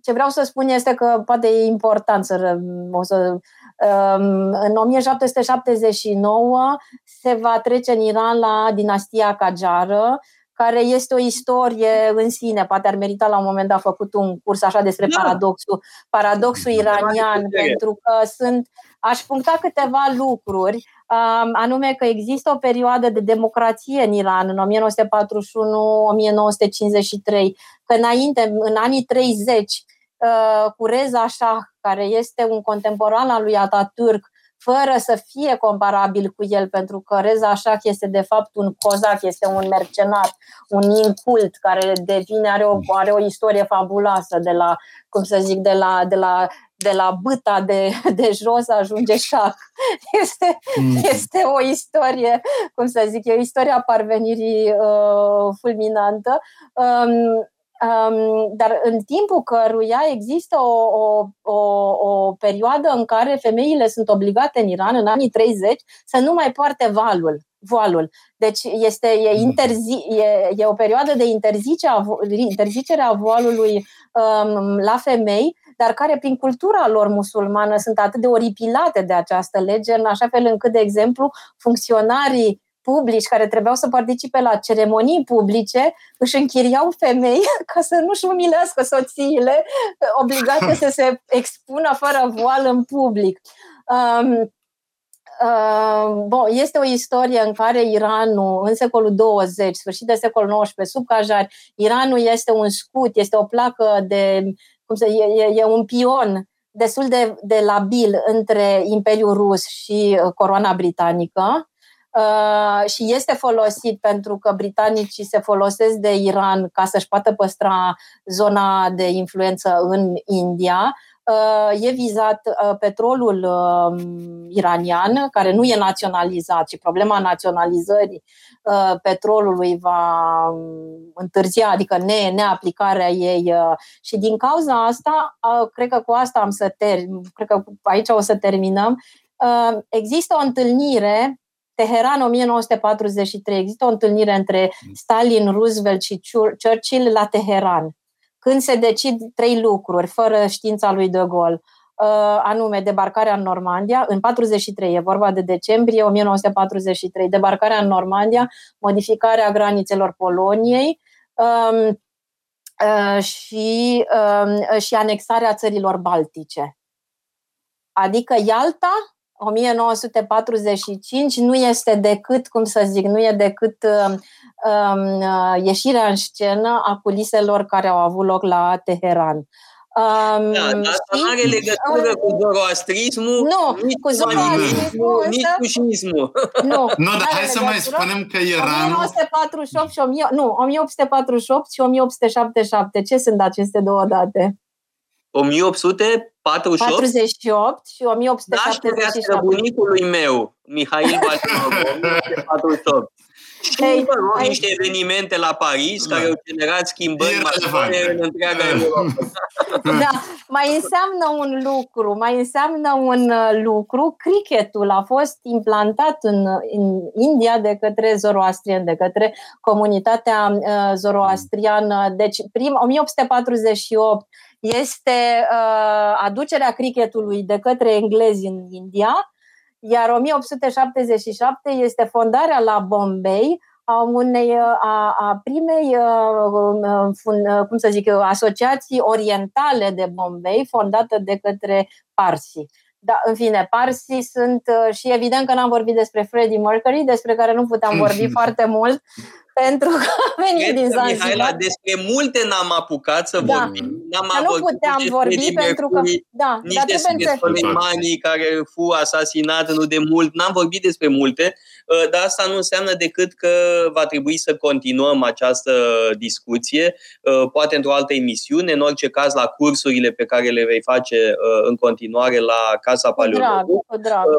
Speaker 3: Ce vreau să spun este că poate e important să, o să um, în 1779 se va trece în Iran la dinastia Kajară, care este o istorie în sine. Poate ar merita la un moment dat făcut un curs așa despre da. paradoxul, paradoxul iranian, pentru că sunt, aș puncta câteva lucruri, anume că există o perioadă de democrație în Iran, în 1941-1953, că înainte, în anii 30, uh, cu Reza Shah, care este un contemporan al lui Atatürk, fără să fie comparabil cu el, pentru că Reza Shah este de fapt un cozac, este un mercenar, un incult care devine, are o, are o istorie fabuloasă de la, cum să zic, de la, de la de la bâta de, de jos ajunge șah. Este, mm. este o istorie, cum să zic, e o istorie a parvenirii uh, fulminantă. Um, Um, dar în timpul căruia există o, o, o, o perioadă în care femeile sunt obligate în Iran, în anii 30, să nu mai poarte valul, voalul. Deci este, e, interzi, e, e o perioadă de interzicere a voalului um, la femei, dar care prin cultura lor musulmană sunt atât de oripilate de această lege, în așa fel încât, de exemplu, funcționarii publici care trebuiau să participe la ceremonii publice își închiriau femei ca să nu-și umilească soțiile obligate să se expună fără voal în public. Um, Uh, bon, este o istorie în care Iranul, în secolul 20, sfârșit de secolul XIX, sub Cajari, Iranul este un scut, este o placă de, cum să, e, e, e un pion destul de, de labil între Imperiul Rus și uh, coroana britanică. Uh, și este folosit pentru că britanicii se folosesc de Iran ca să-și poată păstra zona de influență în India. Uh, e vizat uh, petrolul uh, iranian, care nu e naționalizat și problema naționalizării uh, petrolului va um, întârzia, adică ne, neaplicarea ei. Uh, și din cauza asta, cred că cu asta am să termin, cred că aici o să terminăm, există o întâlnire Teheran 1943. Există o întâlnire între Stalin, Roosevelt și Churchill la Teheran, când se decid trei lucruri, fără știința lui De Gaulle. anume debarcarea în Normandia, în 43, e vorba de decembrie 1943, debarcarea în Normandia, modificarea granițelor Poloniei um, și, um, și anexarea țărilor baltice. Adică Ialta, 1945, nu este decât, cum să zic, nu e decât um, um, ieșirea în scenă a culiselor care au avut loc la Teheran.
Speaker 2: Um, da, dar asta nu are legătură uh, cu zoroastrismul,
Speaker 3: nu,
Speaker 2: nici
Speaker 3: cu zoroastrismul,
Speaker 2: nici cu șismul.
Speaker 3: Nu,
Speaker 4: nu dar hai să mai spunem că Iranul...
Speaker 3: 1948 și 1000, nu, 1848 și 1877. Ce sunt aceste două date?
Speaker 2: 1848?
Speaker 3: 48 și 1877.
Speaker 2: Nașterea bunicului meu, Mihail Batinov, 1848. Și, hey, mă rog, niște evenimente la Paris da. care au generat schimbări majore în întreaga Europa.
Speaker 3: Da, mai înseamnă un lucru, mai înseamnă un uh, lucru. Cricketul a fost implantat în, în India de către zoroastrieni, de către comunitatea uh, zoroastriană. Deci, prim, 1848 este uh, aducerea cricketului de către englezi în India, iar 1877 este fondarea la Bombay a unei a, a primei fun, cum să zic eu, asociații orientale de Bombay fondată de către Parsi. Da, în fine, Parsi sunt și evident că n-am vorbit despre Freddie Mercury, despre care nu puteam vorbi foarte mult, pentru că a venit Cred din Zanzibar. Mihaela,
Speaker 2: despre multe n-am apucat să da. vorbim. N-am
Speaker 3: Dar nu puteam vorbi pentru că... Da,
Speaker 2: nici dar despre Soleimani care fu asasinat nu de mult. N-am vorbit despre multe, ă, dar asta nu înseamnă decât că va trebui să continuăm această discuție, ă, poate într-o altă emisiune, în orice caz la cursurile pe care le vei face ă, în continuare la Casa Paleologu.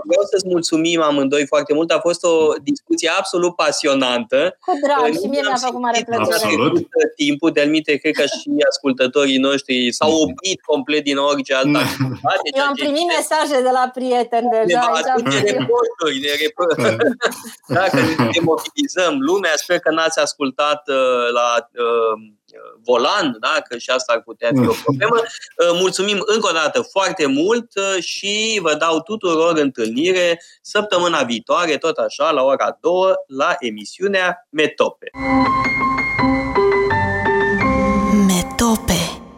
Speaker 2: Vreau să-ți mulțumim amândoi foarte mult. A fost o discuție absolut pasionantă.
Speaker 3: Cu drag drag și mie mi-a făcut mare plăcere. Absolut.
Speaker 2: Timpul, de almite, cred că și ascultătorii noștri s-au oprit complet din orice altă activitate.
Speaker 3: Eu am primit mesaje de la prieteni deja.
Speaker 2: De reporturi, de reporturi. Dacă ne mobilizăm lumea, sper că n-ați ascultat uh, la uh, volan, da? că și asta ar putea fi o problemă. Uh, mulțumim încă o dată foarte mult uh, și vă dau tuturor întâlnire săptămâna viitoare, tot așa, la ora 2, la emisiunea Metope.
Speaker 1: Metope.